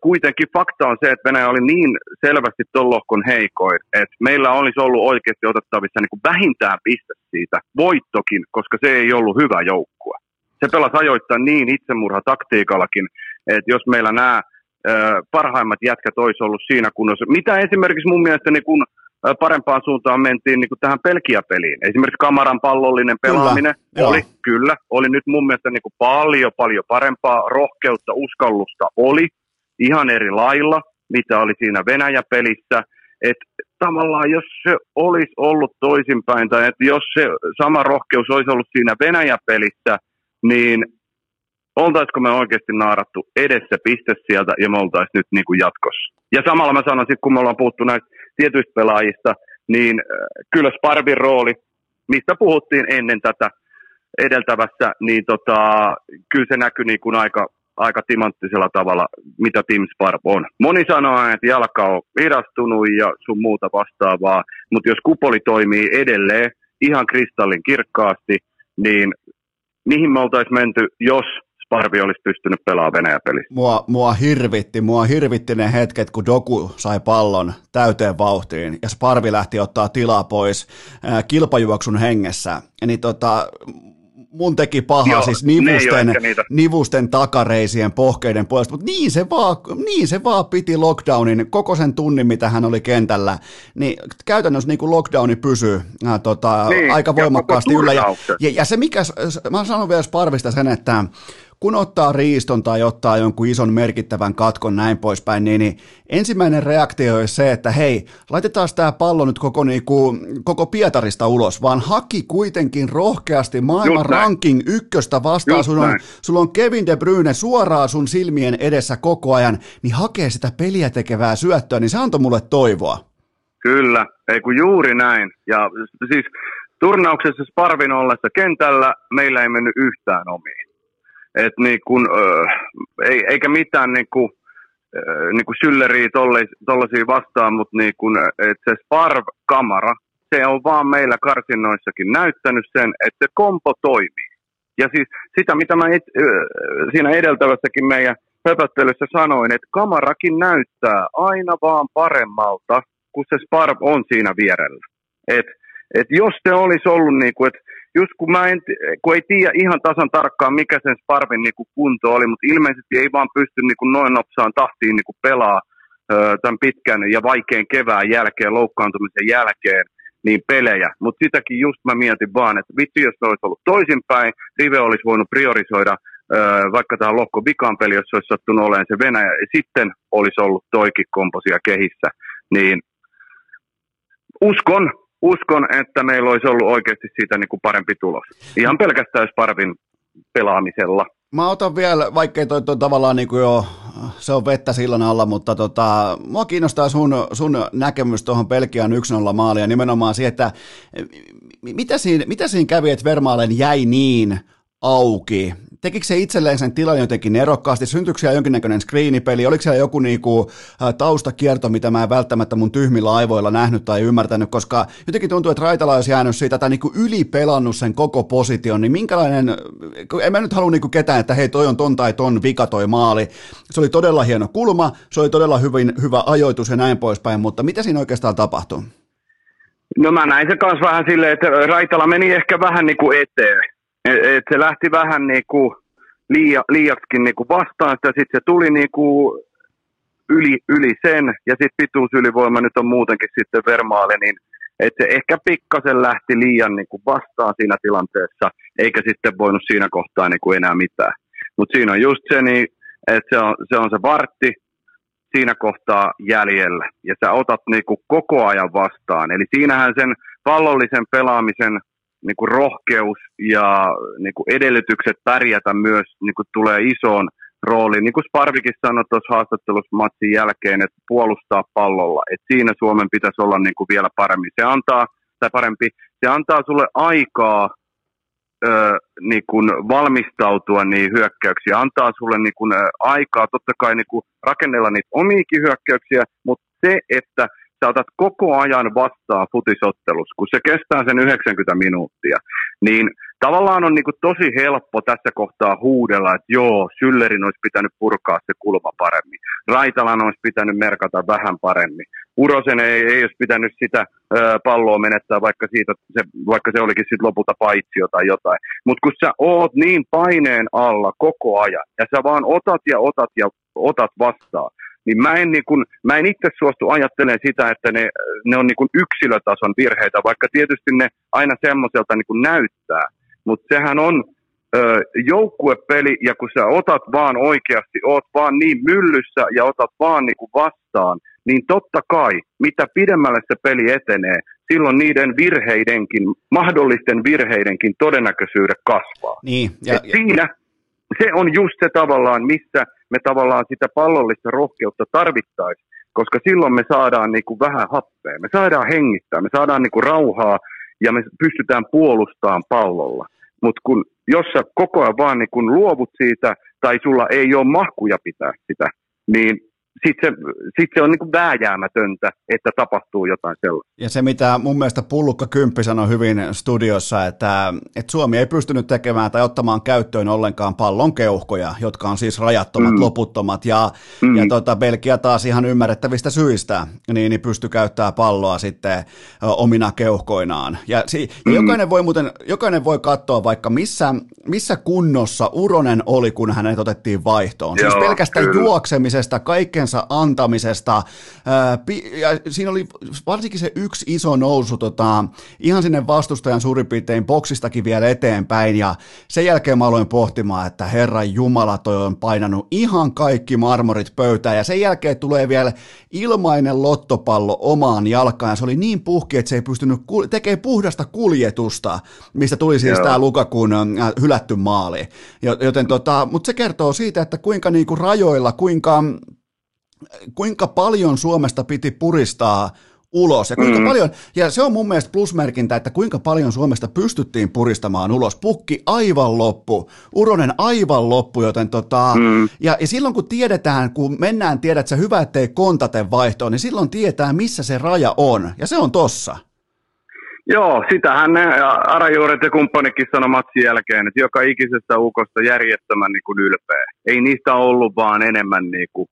[SPEAKER 3] kuitenkin fakta on se, että Venäjä oli niin selvästi tuon lohkon heikoin, että meillä olisi ollut oikeasti otettavissa niin kuin vähintään piste siitä, voittokin, koska se ei ollut hyvä joukkue. Se pelasi ajoittain niin itsemurha taktiikallakin, että jos meillä nämä parhaimmat jätkät olisi ollut siinä kunnossa, mitä esimerkiksi mun mielestä niin kun parempaan suuntaan mentiin niin kuin tähän pelkiäpeliin. Esimerkiksi kamaran pallollinen pelaaminen kyllä, oli, joo. kyllä, oli nyt mun mielestä niin kuin paljon, paljon parempaa. Rohkeutta, uskallusta oli ihan eri lailla, mitä oli siinä Venäjä-pelissä. Että tavallaan jos se olisi ollut toisinpäin, tai että jos se sama rohkeus olisi ollut siinä Venäjä-pelissä, niin oltaisiko me oikeasti naarattu edessä piste sieltä ja me oltaisiin nyt niin kuin jatkossa. Ja samalla mä sanon sitten, kun me ollaan puhuttu näistä tietyistä pelaajista, niin kyllä Sparvin rooli, mistä puhuttiin ennen tätä edeltävässä, niin tota, kyllä se näkyy niin kuin aika, aika timanttisella tavalla, mitä Tim Sparv on. Moni sanoo, että jalka on virastunut ja sun muuta vastaavaa, mutta jos kupoli toimii edelleen ihan kristallin kirkkaasti, niin mihin me oltaisiin menty, jos Sparvi olisi pystynyt pelaamaan Venäjä-pelissä.
[SPEAKER 1] Mua, mua hirvitti, mua hirvitti ne hetket, kun Doku sai pallon täyteen vauhtiin ja Sparvi lähti ottaa tilaa pois äh, kilpajuoksun hengessä. Niin tota, mun teki paha Joo, siis nivusten, nivusten takareisien pohkeiden puolesta, mutta niin se, vaan, niin se vaan piti lockdownin koko sen tunnin, mitä hän oli kentällä, niin käytännössä niin kuin lockdowni pysyy ää, tota, niin, aika voimakkaasti yllä. Ja, ja, ja, se mikä, mä sanon vielä Sparvista sen, että kun ottaa riiston tai ottaa jonkun ison merkittävän katkon näin poispäin, niin, niin ensimmäinen reaktio on se, että hei, laitetaan tämä pallo nyt koko, niinku, koko Pietarista ulos, vaan haki kuitenkin rohkeasti maailman ranking ykköstä vastaan. Sulla on, sulla on Kevin De Bruyne suoraan sun silmien edessä koko ajan, niin hakee sitä peliä tekevää syöttöä, niin se antoi mulle toivoa.
[SPEAKER 3] Kyllä, ei kun juuri näin. Ja siis turnauksessa Sparvin ollessa kentällä meillä ei mennyt yhtään omiin. Et niin kun, ei, eikä mitään niin kun, niin kuin sylleriä tollaisia vastaan, mutta niin kun, et se Sparv-kamera, se on vaan meillä karsinnoissakin näyttänyt sen, että se kompo toimii. Ja siis sitä, mitä mä et, siinä edeltävässäkin meidän höpöttelyssä sanoin, että kamerakin näyttää aina vaan paremmalta, kun se Sparv on siinä vierellä. Et, et jos se olisi ollut niin kuin, että just kun, mä en, kun ei tiedä ihan tasan tarkkaan, mikä sen Sparvin niin kunto oli, mutta ilmeisesti ei vaan pysty niin noin nopsaan tahtiin niin kuin pelaa tämän pitkän ja vaikean kevään jälkeen, loukkaantumisen jälkeen, niin pelejä. Mutta sitäkin just mä mietin vaan, että vitsi, jos se olisi ollut toisinpäin, Rive olisi voinut priorisoida vaikka tähän lohko vikaan peli, jos se olisi sattunut olemaan se Venäjä, ja sitten olisi ollut toikin komposia kehissä, niin uskon, uskon, että meillä olisi ollut oikeasti siitä niin kuin parempi tulos. Ihan pelkästään Sparvin pelaamisella.
[SPEAKER 1] Mä otan vielä, vaikkei toi, toi tavallaan niin kuin jo, se on vettä sillan alla, mutta tota, mua kiinnostaa sun, sun näkemys tuohon Pelkian 1-0 maaliin ja nimenomaan siihen, että mitä siinä, mitä siinä kävi, että Vermaalen jäi niin auki? Tekikö se itselleen sen tilan jotenkin erokkaasti? Syntyykö siellä jonkinnäköinen screenipeli? Oliko siellä joku niinku, taustakierto, mitä mä en välttämättä mun tyhmillä aivoilla nähnyt tai ymmärtänyt? Koska jotenkin tuntuu, että Raitala olisi jäänyt siitä tai niinku ylipelannut sen koko position. Niin minkälainen, en mä nyt halua niinku ketään, että hei toi on ton tai ton vika toi maali. Se oli todella hieno kulma, se oli todella hyvin, hyvä ajoitus ja näin poispäin, mutta mitä siinä oikeastaan tapahtui?
[SPEAKER 3] No mä näin se kanssa vähän silleen, että Raitala meni ehkä vähän niin kuin eteen et, et se lähti vähän niinku liia, liiaksikin niinku vastaan sitä, sitten se tuli niinku yli, yli sen, ja sitten pituusylivoima nyt on muutenkin sitten vermaali, niin että se ehkä pikkasen lähti liian niinku vastaan siinä tilanteessa, eikä sitten voinut siinä kohtaa niinku enää mitään. Mutta siinä on just se, niin, että se on, se on se vartti siinä kohtaa jäljellä, ja sä otat niinku koko ajan vastaan. Eli siinähän sen pallollisen pelaamisen niin kuin rohkeus ja niin kuin edellytykset pärjätä myös niin kuin tulee isoon rooliin. Niin kuin Sparvikin sanoi tuossa haastattelussa matsin jälkeen, että puolustaa pallolla. Että siinä Suomen pitäisi olla niin kuin vielä paremmin. Se antaa, tai parempi, se antaa sulle aikaa ö, niin kuin valmistautua niihin hyökkäyksiin. Antaa sulle niin kuin, aikaa totta kai niin kuin rakennella niitä omiikin hyökkäyksiä, mutta se, että – sä otat koko ajan vastaan futisottelussa, kun se kestää sen 90 minuuttia, niin tavallaan on niin kuin tosi helppo tässä kohtaa huudella, että joo, Syllerin olisi pitänyt purkaa se kulma paremmin, Raitalan olisi pitänyt merkata vähän paremmin, Urosen ei, ei olisi pitänyt sitä ö, palloa menettää, vaikka, siitä, se, vaikka se olikin sitten lopulta paitsio tai jotain. Mutta kun sä oot niin paineen alla koko ajan, ja sä vaan otat ja otat ja otat vastaan, niin mä en, niin kun, mä en itse suostu ajattelemaan sitä, että ne, ne on niin kun yksilötason virheitä, vaikka tietysti ne aina semmoiselta niin näyttää. Mutta sehän on ö, joukkuepeli, ja kun sä otat vaan oikeasti, oot vaan niin myllyssä ja otat vaan niin vastaan, niin totta kai, mitä pidemmälle se peli etenee, silloin niiden virheidenkin, mahdollisten virheidenkin todennäköisyydet kasvaa.
[SPEAKER 1] Niin,
[SPEAKER 3] ja, ja... Siinä se on just se tavallaan, missä me tavallaan sitä pallollista rohkeutta tarvittaisiin, koska silloin me saadaan niin kuin vähän happea, me saadaan hengittää, me saadaan niin kuin rauhaa ja me pystytään puolustamaan pallolla. Mutta kun jos sä koko ajan vaan niin kun luovut siitä tai sulla ei ole mahkuja pitää sitä, niin sitten se, sit se on niin vääjäämätöntä, että tapahtuu jotain sellaista.
[SPEAKER 1] Ja se, mitä mun mielestä Pullukka Kymppi sanoi hyvin studiossa, että, että Suomi ei pystynyt tekemään tai ottamaan käyttöön ollenkaan pallon keuhkoja, jotka on siis rajattomat, mm. loputtomat, ja, mm. ja tota, Belgia taas ihan ymmärrettävistä syistä, niin, niin pystyi käyttämään palloa sitten omina keuhkoinaan. Ja, si, ja mm. jokainen voi muuten, jokainen voi katsoa vaikka missä, missä kunnossa Uronen oli, kun hänet otettiin vaihtoon. Siis Joo, siis pelkästään kyllä. juoksemisesta, kaikkeen kaikkensa antamisesta. Ja siinä oli varsinkin se yksi iso nousu tota, ihan sinne vastustajan suurin piirtein boksistakin vielä eteenpäin. Ja sen jälkeen mä aloin pohtimaan, että Herran Jumala toi on painanut ihan kaikki marmorit pöytään. Ja sen jälkeen tulee vielä ilmainen lottopallo omaan jalkaan. Ja se oli niin puhki, että se ei pystynyt tekemään puhdasta kuljetusta, mistä tuli siis tämä Lukakun hylätty maali. Joten tota, mutta se kertoo siitä, että kuinka niinku rajoilla, kuinka kuinka paljon Suomesta piti puristaa ulos ja kuinka mm. paljon, ja se on mun mielestä plusmerkintä, että kuinka paljon Suomesta pystyttiin puristamaan ulos. Pukki aivan loppu, Uronen aivan loppu, joten tota, mm. ja, ja silloin kun tiedetään, kun mennään tiedät, se hyvä, ettei kontate vaihtoon, niin silloin tietää, missä se raja on, ja se on tossa.
[SPEAKER 3] Joo, sitähän ne Arajuuret ja kumppanikin sanoi matsin jälkeen, että joka ikisestä ukosta järjettömän niin kuin ylpeä. Ei niistä ollut vaan enemmän niin kuin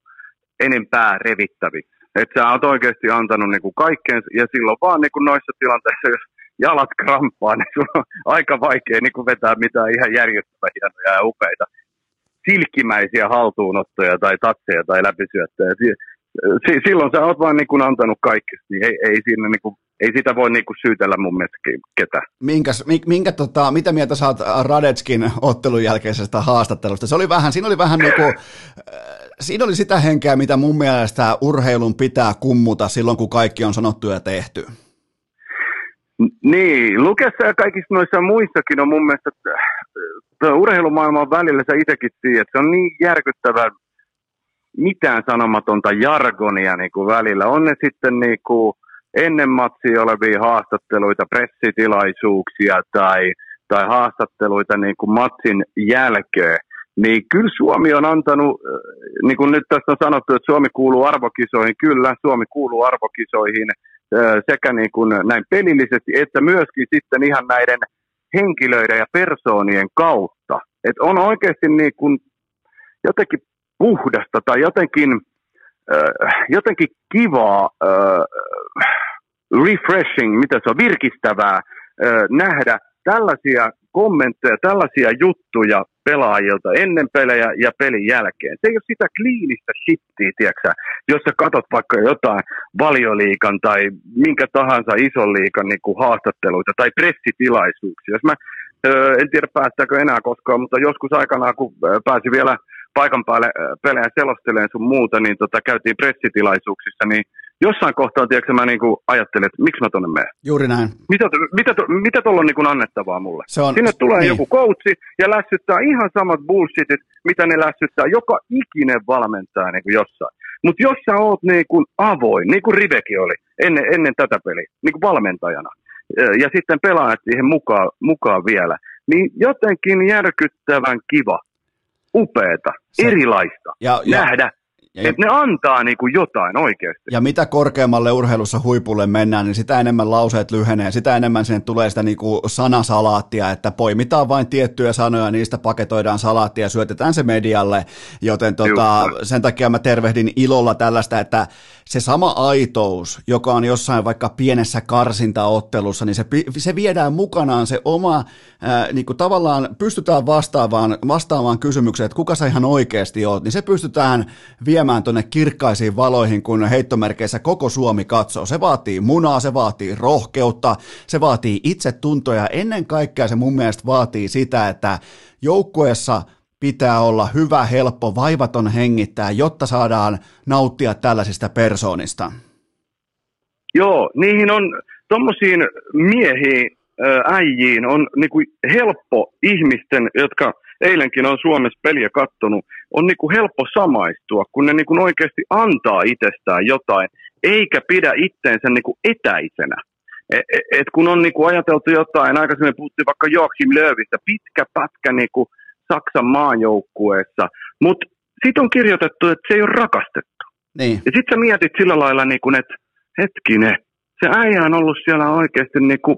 [SPEAKER 3] enempää revittävissä. Että sä oot oikeasti antanut niinku kaikkeen, ja silloin vaan niinku noissa tilanteissa, jos jalat krampaa, niin sun on aika vaikea niinku vetää mitään ihan järjestelmää hienoja ja upeita silkkimäisiä haltuunottoja tai tatseja tai läpisyöttöjä. Silloin sä oot vaan niinku antanut kaikki, niin ei, ei, siinä niinku, ei sitä voi niinku syytellä mun mielestä ketä.
[SPEAKER 1] Minkäs, minkä, tota, mitä mieltä saat Radetskin ottelun jälkeisestä haastattelusta? Se oli vähän, siinä oli vähän niinku, siinä oli sitä henkeä, mitä mun mielestä urheilun pitää kummuta silloin, kun kaikki on sanottu ja tehty.
[SPEAKER 3] Niin, Lukessa ja kaikissa noissa muissakin on mun mielestä urheilumaailman välillä sä itsekin tiedät, se on niin järkyttävää mitään sanomatonta jargonia niin kuin välillä. On ne sitten niin kuin ennen matsia olevia haastatteluita, pressitilaisuuksia tai, tai haastatteluita niin kuin matsin jälkeen. Niin kyllä Suomi on antanut, äh, niin kuin nyt tässä on sanottu, että Suomi kuuluu arvokisoihin. Kyllä, Suomi kuuluu arvokisoihin äh, sekä niin kuin näin pelillisesti, että myöskin sitten ihan näiden henkilöiden ja persoonien kautta. Et on oikeasti niin kuin jotenkin puhdasta tai jotenkin, äh, jotenkin kivaa, refreshing, mitä se on, virkistävää äh, nähdä tällaisia kommentteja, tällaisia juttuja pelaajilta ennen pelejä ja pelin jälkeen. Se ei ole sitä kliinistä shittiä, tiedätkö, jos sä katot vaikka jotain valioliikan tai minkä tahansa ison liikan niin kuin haastatteluita tai pressitilaisuuksia. Jos mä, en tiedä päästäänkö enää koskaan, mutta joskus aikanaan, kun pääsi vielä paikan päälle pelejä selosteleen sun muuta, niin tota, käytiin pressitilaisuuksissa, niin jossain kohtaa, tiedätkö, mä niinku ajattelin, että miksi mä tonne menen.
[SPEAKER 1] Juuri näin.
[SPEAKER 3] Mitä, mitä, mitä tuolla on niinku annettavaa mulle? Se on, Sinne tulee niin. joku coachi ja lässyttää ihan samat bullshitit, mitä ne lässyttää joka ikinen valmentaja niinku jossain. Mutta jos sä oot niinku avoin, niin kuin Riveki oli ennen, ennen tätä peliä, niinku valmentajana, ja sitten pelaajat siihen mukaan, mukaan vielä, niin jotenkin järkyttävän kiva, upeeta, se, erilaista ja, ja, nähdä ja, että ne antaa niin kuin jotain oikeasti.
[SPEAKER 1] Ja mitä korkeammalle urheilussa huipulle mennään, niin sitä enemmän lauseet lyhenee, sitä enemmän sinne tulee sitä niin kuin sanasalaattia, että poimitaan vain tiettyjä sanoja, niistä paketoidaan salaattia ja syötetään se medialle, joten tota, sen takia mä tervehdin ilolla tällaista, että se sama aitous, joka on jossain vaikka pienessä karsintaottelussa, niin se, se viedään mukanaan se oma, ää, niin kuin tavallaan pystytään vastaamaan, vastaamaan kysymykseen, että kuka sä ihan oikeasti oot, niin se pystytään viemään tuonne kirkkaisiin valoihin, kun heittomerkeissä koko Suomi katsoo. Se vaatii munaa, se vaatii rohkeutta, se vaatii itsetuntoa ja ennen kaikkea se mun mielestä vaatii sitä, että joukkueessa – pitää olla hyvä, helppo, vaivaton hengittää, jotta saadaan nauttia tällaisista persoonista?
[SPEAKER 3] Joo, niihin on tuommoisiin miehiin, äijiin on niinku helppo ihmisten, jotka eilenkin on Suomessa peliä kattonut, on niinku helppo samaistua, kun ne niinku oikeasti antaa itsestään jotain, eikä pidä itteensä niinku etäisenä. Et, e, et kun on niinku ajateltu jotain, aikaisemmin puhuttiin vaikka Joachim Löövistä, pitkä pätkä niinku Saksan maajoukkueessa, mutta sitten on kirjoitettu, että se ei ole rakastettu.
[SPEAKER 1] Niin.
[SPEAKER 3] Ja sitten sä mietit sillä lailla, niin kun, että hetkinen, se äijä on ollut siellä oikeasti niin kuin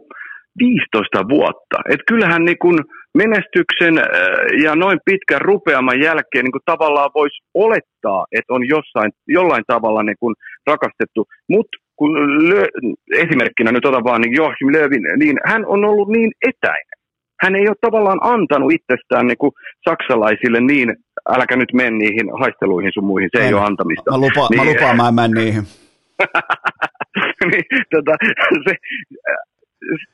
[SPEAKER 3] 15 vuotta. Et kyllähän niin kun menestyksen äh, ja noin pitkän rupeaman jälkeen niin kun tavallaan voisi olettaa, että on jossain, jollain tavalla niin kun rakastettu. Mutta kun esimerkkinä nyt otan vaan niin Joachim Löwin, niin hän on ollut niin etäinen hän ei ole tavallaan antanut itsestään niin kuin saksalaisille niin, äläkä nyt mene niihin haisteluihin sun muihin, se en, ei ole antamista.
[SPEAKER 1] Mä, lupa, niin, mä lupaan, mä en mene niihin.
[SPEAKER 3] niin, tota, se,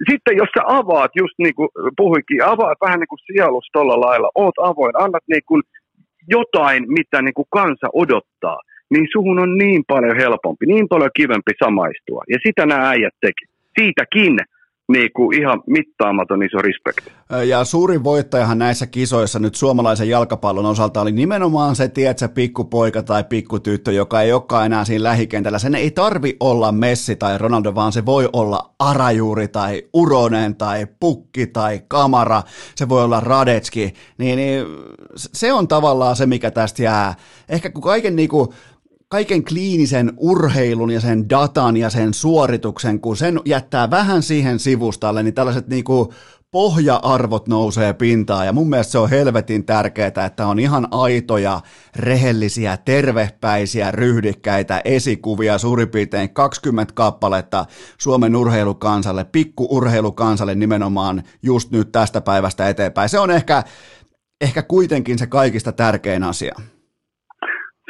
[SPEAKER 3] sitten jos sä avaat, just niin kuin puhuikin, avaat vähän niin kuin sielus tuolla lailla, oot avoin, annat niin kuin jotain, mitä niin kuin kansa odottaa, niin suhun on niin paljon helpompi, niin paljon kivempi samaistua. Ja sitä nämä äijät teki. Siitäkin niin kuin ihan mittaamaton iso respekti.
[SPEAKER 1] Ja suurin voittajahan näissä kisoissa nyt suomalaisen jalkapallon osalta oli nimenomaan se, tiedätkö, pikkupoika tai pikkutyttö, joka ei olekaan enää siinä lähikentällä. Sen ei tarvi olla Messi tai Ronaldo, vaan se voi olla Arajuuri tai Uronen tai Pukki tai Kamara. Se voi olla Radetski. Niin, niin se on tavallaan se, mikä tästä jää. Ehkä kun kaiken niin kuin, kaiken kliinisen urheilun ja sen datan ja sen suorituksen, kun sen jättää vähän siihen sivustalle, niin tällaiset niinku pohja-arvot nousee pintaan ja mun mielestä se on helvetin tärkeää, että on ihan aitoja, rehellisiä, tervepäisiä, ryhdikkäitä esikuvia suurin piirtein 20 kappaletta Suomen urheilukansalle, pikkuurheilukansalle nimenomaan just nyt tästä päivästä eteenpäin. Se on ehkä, ehkä kuitenkin se kaikista tärkein asia.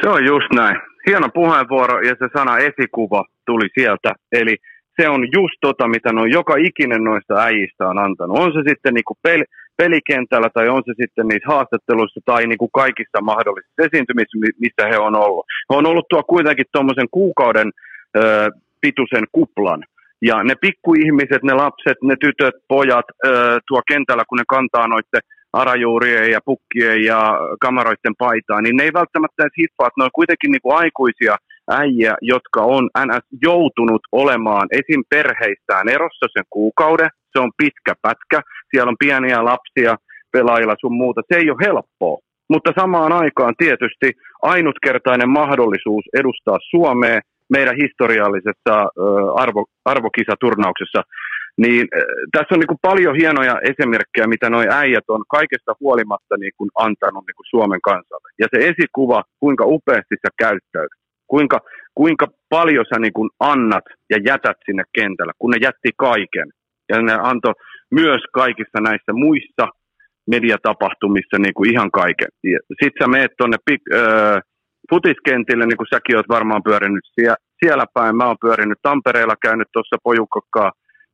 [SPEAKER 3] Se on just näin hieno puheenvuoro ja se sana esikuva tuli sieltä. Eli se on just tota, mitä no joka ikinen noista äijistä on antanut. On se sitten niinku pel- pelikentällä tai on se sitten niissä haastatteluissa tai niinku kaikissa mahdollisissa esiintymissä, missä he on ollut. He on ollut tuo kuitenkin tuommoisen kuukauden ö, pituisen kuplan. Ja ne pikkuihmiset, ne lapset, ne tytöt, pojat ö, tuo kentällä, kun ne kantaa noiden arajuurien ja pukkien ja kamaroiden paitaa, niin ne ei välttämättä edes hiffaa, että ne on kuitenkin niin kuin aikuisia äijä, jotka on NS joutunut olemaan esim. perheistään erossa sen kuukauden, se on pitkä pätkä, siellä on pieniä lapsia pelaajilla sun muuta, se ei ole helppoa. Mutta samaan aikaan tietysti ainutkertainen mahdollisuus edustaa Suomea meidän historiallisessa arvo, arvokisaturnauksessa niin äh, tässä on niin kuin paljon hienoja esimerkkejä, mitä nuo äijät on kaikesta huolimatta niin kuin antanut niin kuin Suomen kansalle. Ja se esikuva, kuinka upeasti sä käyttäyt, kuinka, kuinka paljon sä niin kuin annat ja jätät sinne kentällä, kun ne jätti kaiken. Ja ne antoi myös kaikissa näissä muissa mediatapahtumissa niin kuin ihan kaiken. Sitten sä meet tuonne äh, futiskentille, niin kuin säkin oot varmaan pyörinyt siellä, siellä päin. Mä oon pyörinyt Tampereella, käynyt tuossa pojukokkaa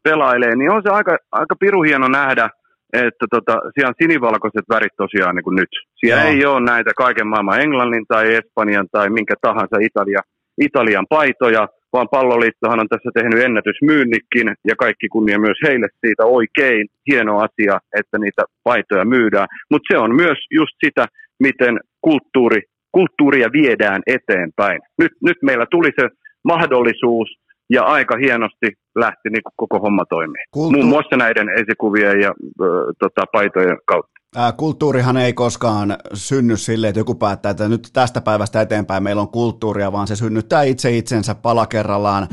[SPEAKER 3] pelailee, niin on se aika, aika piru hieno nähdä, että tota, siellä on sinivalkoiset värit tosiaan niin kuin nyt. Siellä no. ei ole näitä kaiken maailman Englannin tai Espanjan tai minkä tahansa Italia, Italian paitoja, vaan palloliittohan on tässä tehnyt ennätysmyynnikin ja kaikki kunnia myös heille siitä oikein. Hieno asia, että niitä paitoja myydään. Mutta se on myös just sitä, miten kulttuuri, kulttuuria viedään eteenpäin. Nyt, nyt meillä tuli se mahdollisuus ja aika hienosti lähti niin koko homma toimii. Kulttu- Muun muassa näiden esikuvien ja ö, tota, paitojen kautta.
[SPEAKER 1] Kulttuurihan ei koskaan synny silleen, että joku päättää, että nyt tästä päivästä eteenpäin meillä on kulttuuria, vaan se synnyttää itse itsensä pala kerrallaan,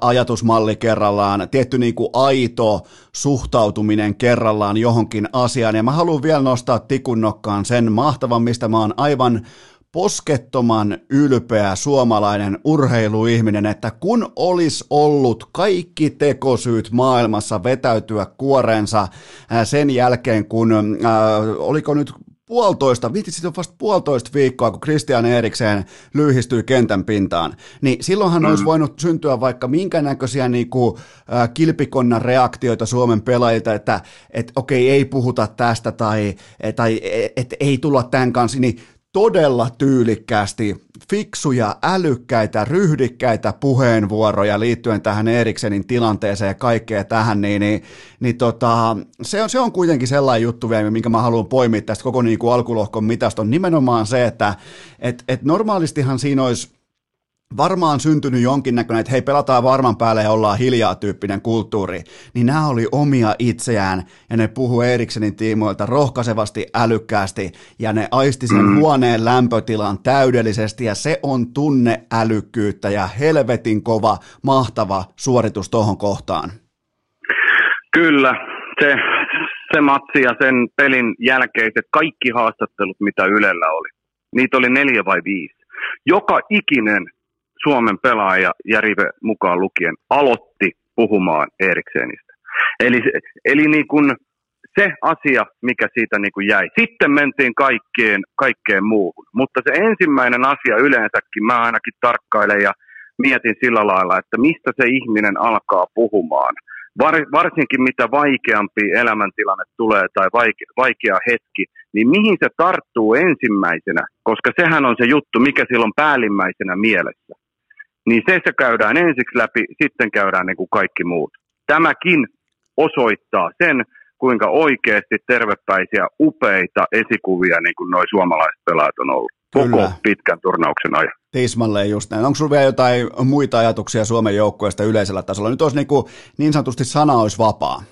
[SPEAKER 1] ajatusmalli kerrallaan, tietty niin kuin aito suhtautuminen kerrallaan johonkin asiaan. Ja mä haluan vielä nostaa tikun nokkaan sen mahtavan, mistä mä oon aivan poskettoman ylpeä suomalainen urheiluihminen, että kun olisi ollut kaikki tekosyyt maailmassa vetäytyä kuorensa sen jälkeen, kun äh, oliko nyt puolitoista, vitsi on vasta puolitoista viikkoa, kun Christian Eriksen lyhistyi kentän pintaan, niin silloinhan mm. olisi voinut syntyä vaikka minkä näköisiä niin kuin, äh, kilpikonnan reaktioita Suomen pelaajilta, että et, okei, ei puhuta tästä tai, tai et, et, ei tulla tämän kanssa, niin todella tyylikkäästi fiksuja, älykkäitä, ryhdikkäitä puheenvuoroja liittyen tähän Eriksenin tilanteeseen ja kaikkea tähän, niin, niin, niin tota, se, on, se on kuitenkin sellainen juttu vielä, minkä mä haluan poimia tästä koko niin kuin alkulohkon mitasta, on nimenomaan se, että et, et normaalistihan siinä olisi varmaan syntynyt jonkinnäköinen, että hei pelataan varman päälle ja ollaan hiljaa tyyppinen kulttuuri, niin nämä oli omia itseään ja ne puhu Eriksenin tiimoilta rohkaisevasti, älykkäästi ja ne aisti sen mm. huoneen lämpötilan täydellisesti ja se on tunneälykkyyttä ja helvetin kova, mahtava suoritus tuohon kohtaan.
[SPEAKER 3] Kyllä, se, se matsi ja sen pelin jälkeiset kaikki haastattelut, mitä Ylellä oli, niitä oli neljä vai viisi. Joka ikinen Suomen pelaaja Järive mukaan lukien aloitti puhumaan Eriksenistä. Eli, eli niin kuin se asia, mikä siitä niin kuin jäi. Sitten mentiin kaikkeen, kaikkeen muuhun. Mutta se ensimmäinen asia yleensäkin, mä ainakin tarkkailen ja mietin sillä lailla, että mistä se ihminen alkaa puhumaan. Var, varsinkin mitä vaikeampi elämäntilanne tulee tai vaike, vaikea hetki, niin mihin se tarttuu ensimmäisenä, koska sehän on se juttu, mikä silloin päällimmäisenä mielessä niin se, se käydään ensiksi läpi, sitten käydään niin kuin kaikki muut. Tämäkin osoittaa sen, kuinka oikeasti tervepäisiä, upeita esikuvia niin kuin noi suomalaiset pelaajat on ollut Kyllä. koko pitkän turnauksen ajan.
[SPEAKER 1] Tismalleen just näin. Onko sinulla vielä jotain muita ajatuksia Suomen joukkueesta yleisellä tasolla? Nyt olisi niin, kuin, niin sanotusti sana olisi vapaa.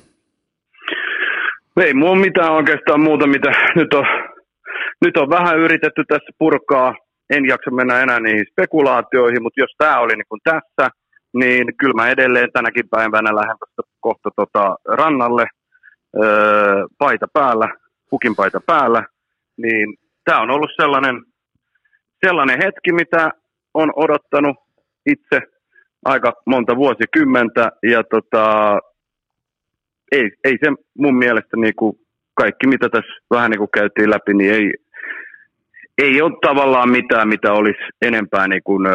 [SPEAKER 3] Ei mulla mitään oikeastaan muuta, mitä nyt on, nyt on vähän yritetty tässä purkaa en jaksa mennä enää niihin spekulaatioihin, mutta jos tämä oli niin tässä, niin kyllä mä edelleen tänäkin päivänä lähden kohta tota rannalle. Öö, paita päällä, pukin paita päällä, niin tämä on ollut sellainen, sellainen hetki, mitä on odottanut itse aika monta vuosikymmentä, ja tota, ei, ei se mun mielestä niin kuin kaikki, mitä tässä vähän niin kuin käytiin läpi, niin ei, ei ole tavallaan mitään, mitä olisi enempää niin kuin, ö,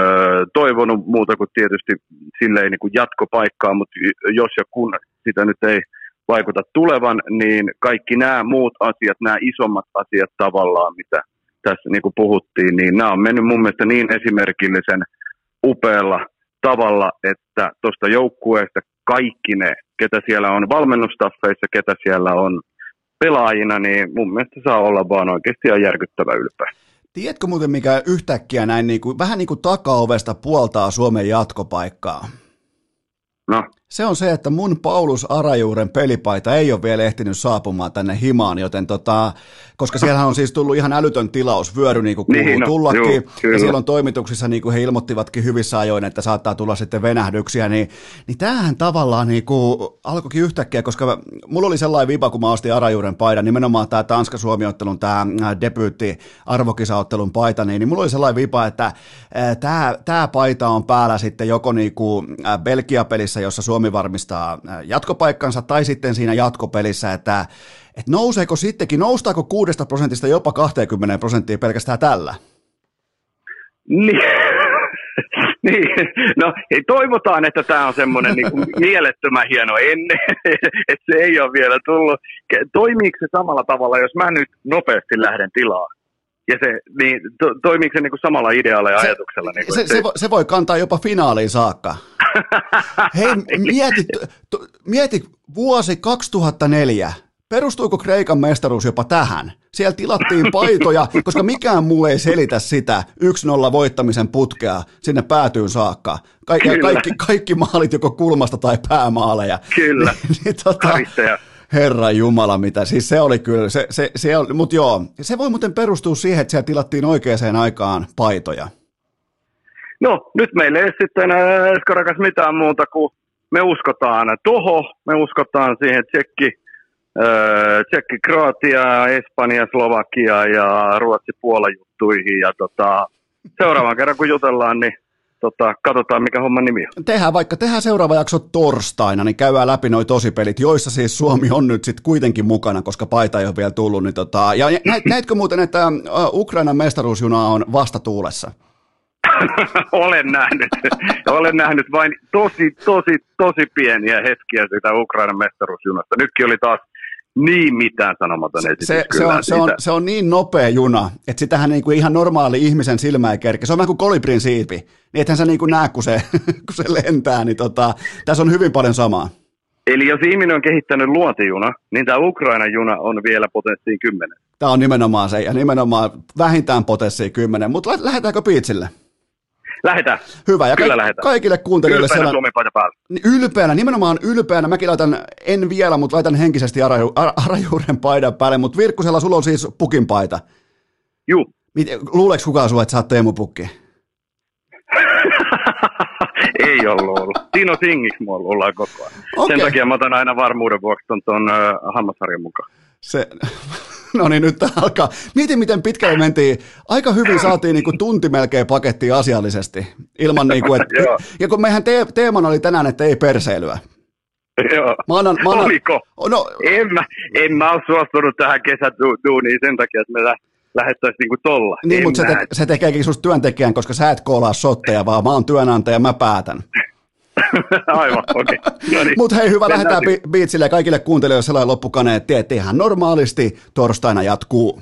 [SPEAKER 3] toivonut muuta kuin tietysti silleen niin kuin jatkopaikkaa, mutta jos ja kun sitä nyt ei vaikuta tulevan, niin kaikki nämä muut asiat, nämä isommat asiat tavallaan, mitä tässä niin kuin puhuttiin, niin nämä on mennyt mun mielestä niin esimerkillisen upealla tavalla, että tuosta joukkueesta kaikki ne, ketä siellä on valmennustaffeissa, ketä siellä on pelaajina, niin mun mielestä saa olla vaan oikeasti ihan järkyttävä ylpeä.
[SPEAKER 1] Tiedätkö muuten, mikä yhtäkkiä näin niin kuin, vähän niin kuin takaovesta puoltaa Suomen jatkopaikkaa?
[SPEAKER 3] No.
[SPEAKER 1] Se on se, että mun Paulus Arajuuren pelipaita ei ole vielä ehtinyt saapumaan tänne himaan, joten tota, koska siellä on siis tullut ihan älytön tilaus, vyöry niin kuin kuuluu niin, no, tullakin, juu, ja siellä on toimituksissa, niin kuin he ilmoittivatkin hyvissä ajoin, että saattaa tulla sitten venähdyksiä, niin, niin tämähän tavallaan niin kuin alkoikin yhtäkkiä, koska mulla oli sellainen vipa, kun mä ostin Arajuuren paidan, nimenomaan tämä Tanska-Suomi-ottelun, tämä äh, debyytti arvokisaottelun paita, niin, niin mulla oli sellainen vipa, että äh, tämä, paita on päällä sitten joko niin kuin äh, Belgia-pelissä, jossa Suomi varmistaa jatkopaikkansa, tai sitten siinä jatkopelissä, että että nouseeko sittenkin, noustaako kuudesta prosentista jopa 20 prosenttia pelkästään tällä?
[SPEAKER 3] Niin. niin, no ei, toivotaan, että tämä on semmoinen niin kuin mielettömän hieno ennen, että se ei ole vielä tullut. Toimiiko se samalla tavalla, jos mä nyt nopeasti lähden tilaa? Ja se, niin, to, toimiiko se niin kuin samalla idealla ja se, ajatuksella? Niin
[SPEAKER 1] se, se, se, voi, se voi kantaa jopa finaaliin saakka. Hei, mieti, mieti vuosi 2004, Perustuuko Kreikan mestaruus jopa tähän? Siellä tilattiin paitoja, koska mikään muu ei selitä sitä 1-0 voittamisen putkea sinne päätyyn saakka. Kaikki, kaikki, kaikki maalit joko kulmasta tai päämaaleja.
[SPEAKER 3] Kyllä,
[SPEAKER 1] niin, niin, tota, Herra Jumala, mitä. Siis se oli kyllä, se, se, se mutta joo, se voi muuten perustua siihen, että siellä tilattiin oikeaan aikaan paitoja.
[SPEAKER 3] No, nyt meillä ei sitten äh, Skarakas mitään muuta kuin me uskotaan toho, me uskotaan siihen tsekki Öö, Tsekki, Kroatia, Espanja, Slovakia ja Ruotsi Puola juttuihin. Ja tota, seuraavan kerran kun jutellaan, niin tota, katsotaan mikä homma nimi on.
[SPEAKER 1] Tehdään vaikka tehdään seuraava jakso torstaina, niin käydään läpi noi tosipelit, joissa siis Suomi on nyt sitten kuitenkin mukana, koska paita ei ole vielä tullut. Niin tota, ja näit, näitkö muuten, että Ukrainan mestaruusjuna on vastatuulessa?
[SPEAKER 3] Olen nähnyt. Olen nähnyt vain tosi, tosi, tosi pieniä hetkiä siitä Ukrainan mestaruusjunasta. Nytkin oli taas niin mitään sanomaton esitys.
[SPEAKER 1] Se, se, on, se, on, se on niin nopea juna, että sitähän niin kuin ihan normaali ihmisen silmä ei kerke. Se on vähän kuin kolibrin siipi. Niin ethän sä niin kuin näe, kun se, kun se lentää. Niin tota, tässä on hyvin paljon samaa.
[SPEAKER 3] Eli jos ihminen on kehittänyt luotijuna, niin tämä Ukraina juna on vielä potenssiin 10.
[SPEAKER 1] Tämä on nimenomaan se, ja nimenomaan vähintään potenssiin 10. Mutta lähdetäänkö piitsille?
[SPEAKER 3] Lähetään.
[SPEAKER 1] Hyvä, ja
[SPEAKER 3] Kyllä
[SPEAKER 1] ka-
[SPEAKER 3] lähetään.
[SPEAKER 1] kaikille kuuntelijoille
[SPEAKER 3] ylpeänä siellä... Päällä.
[SPEAKER 1] Niin, ylpeänä, nimenomaan ylpeänä. Mäkin laitan, en vielä, mutta laitan henkisesti Araju, Arajuuren paidan päälle, mutta Virkkusella sulla on siis pukin paita.
[SPEAKER 3] Juu.
[SPEAKER 1] Luuleeko kukaan sinua, että sä oot Teemu Pukki?
[SPEAKER 3] Ei ollut ollut. Tino Singiksi mua ollaan koko ajan. Okay. Sen takia mä otan aina varmuuden vuoksi ton, ton uh, hammasharjan mukaan.
[SPEAKER 1] Se, No niin, nyt alkaa. Mieti, miten pitkälle mentiin. Aika hyvin saatiin niin kuin tunti melkein pakettiin asiallisesti. Ilman niin kuin, että, ja kun meidän te- teemana oli tänään, että ei perseilyä.
[SPEAKER 3] Joo.
[SPEAKER 1] Mä annan, mä annan,
[SPEAKER 3] Oliko? No, en, mä, en mä ole suostunut tähän kesäduuniin sen takia, että me lä- lähettäisiin niinku tolla.
[SPEAKER 1] Niin, mutta se, te- se tekeekin susta työntekijän, koska sä et koolaa sotteja, vaan mä oon työnantaja, mä päätän.
[SPEAKER 3] Aivan, okei. Okay. No niin.
[SPEAKER 1] Mutta hei, hyvä lähettää bi- biitsille ja kaikille kuuntelijoille sellainen loppukaneetti, että ihan normaalisti torstaina jatkuu.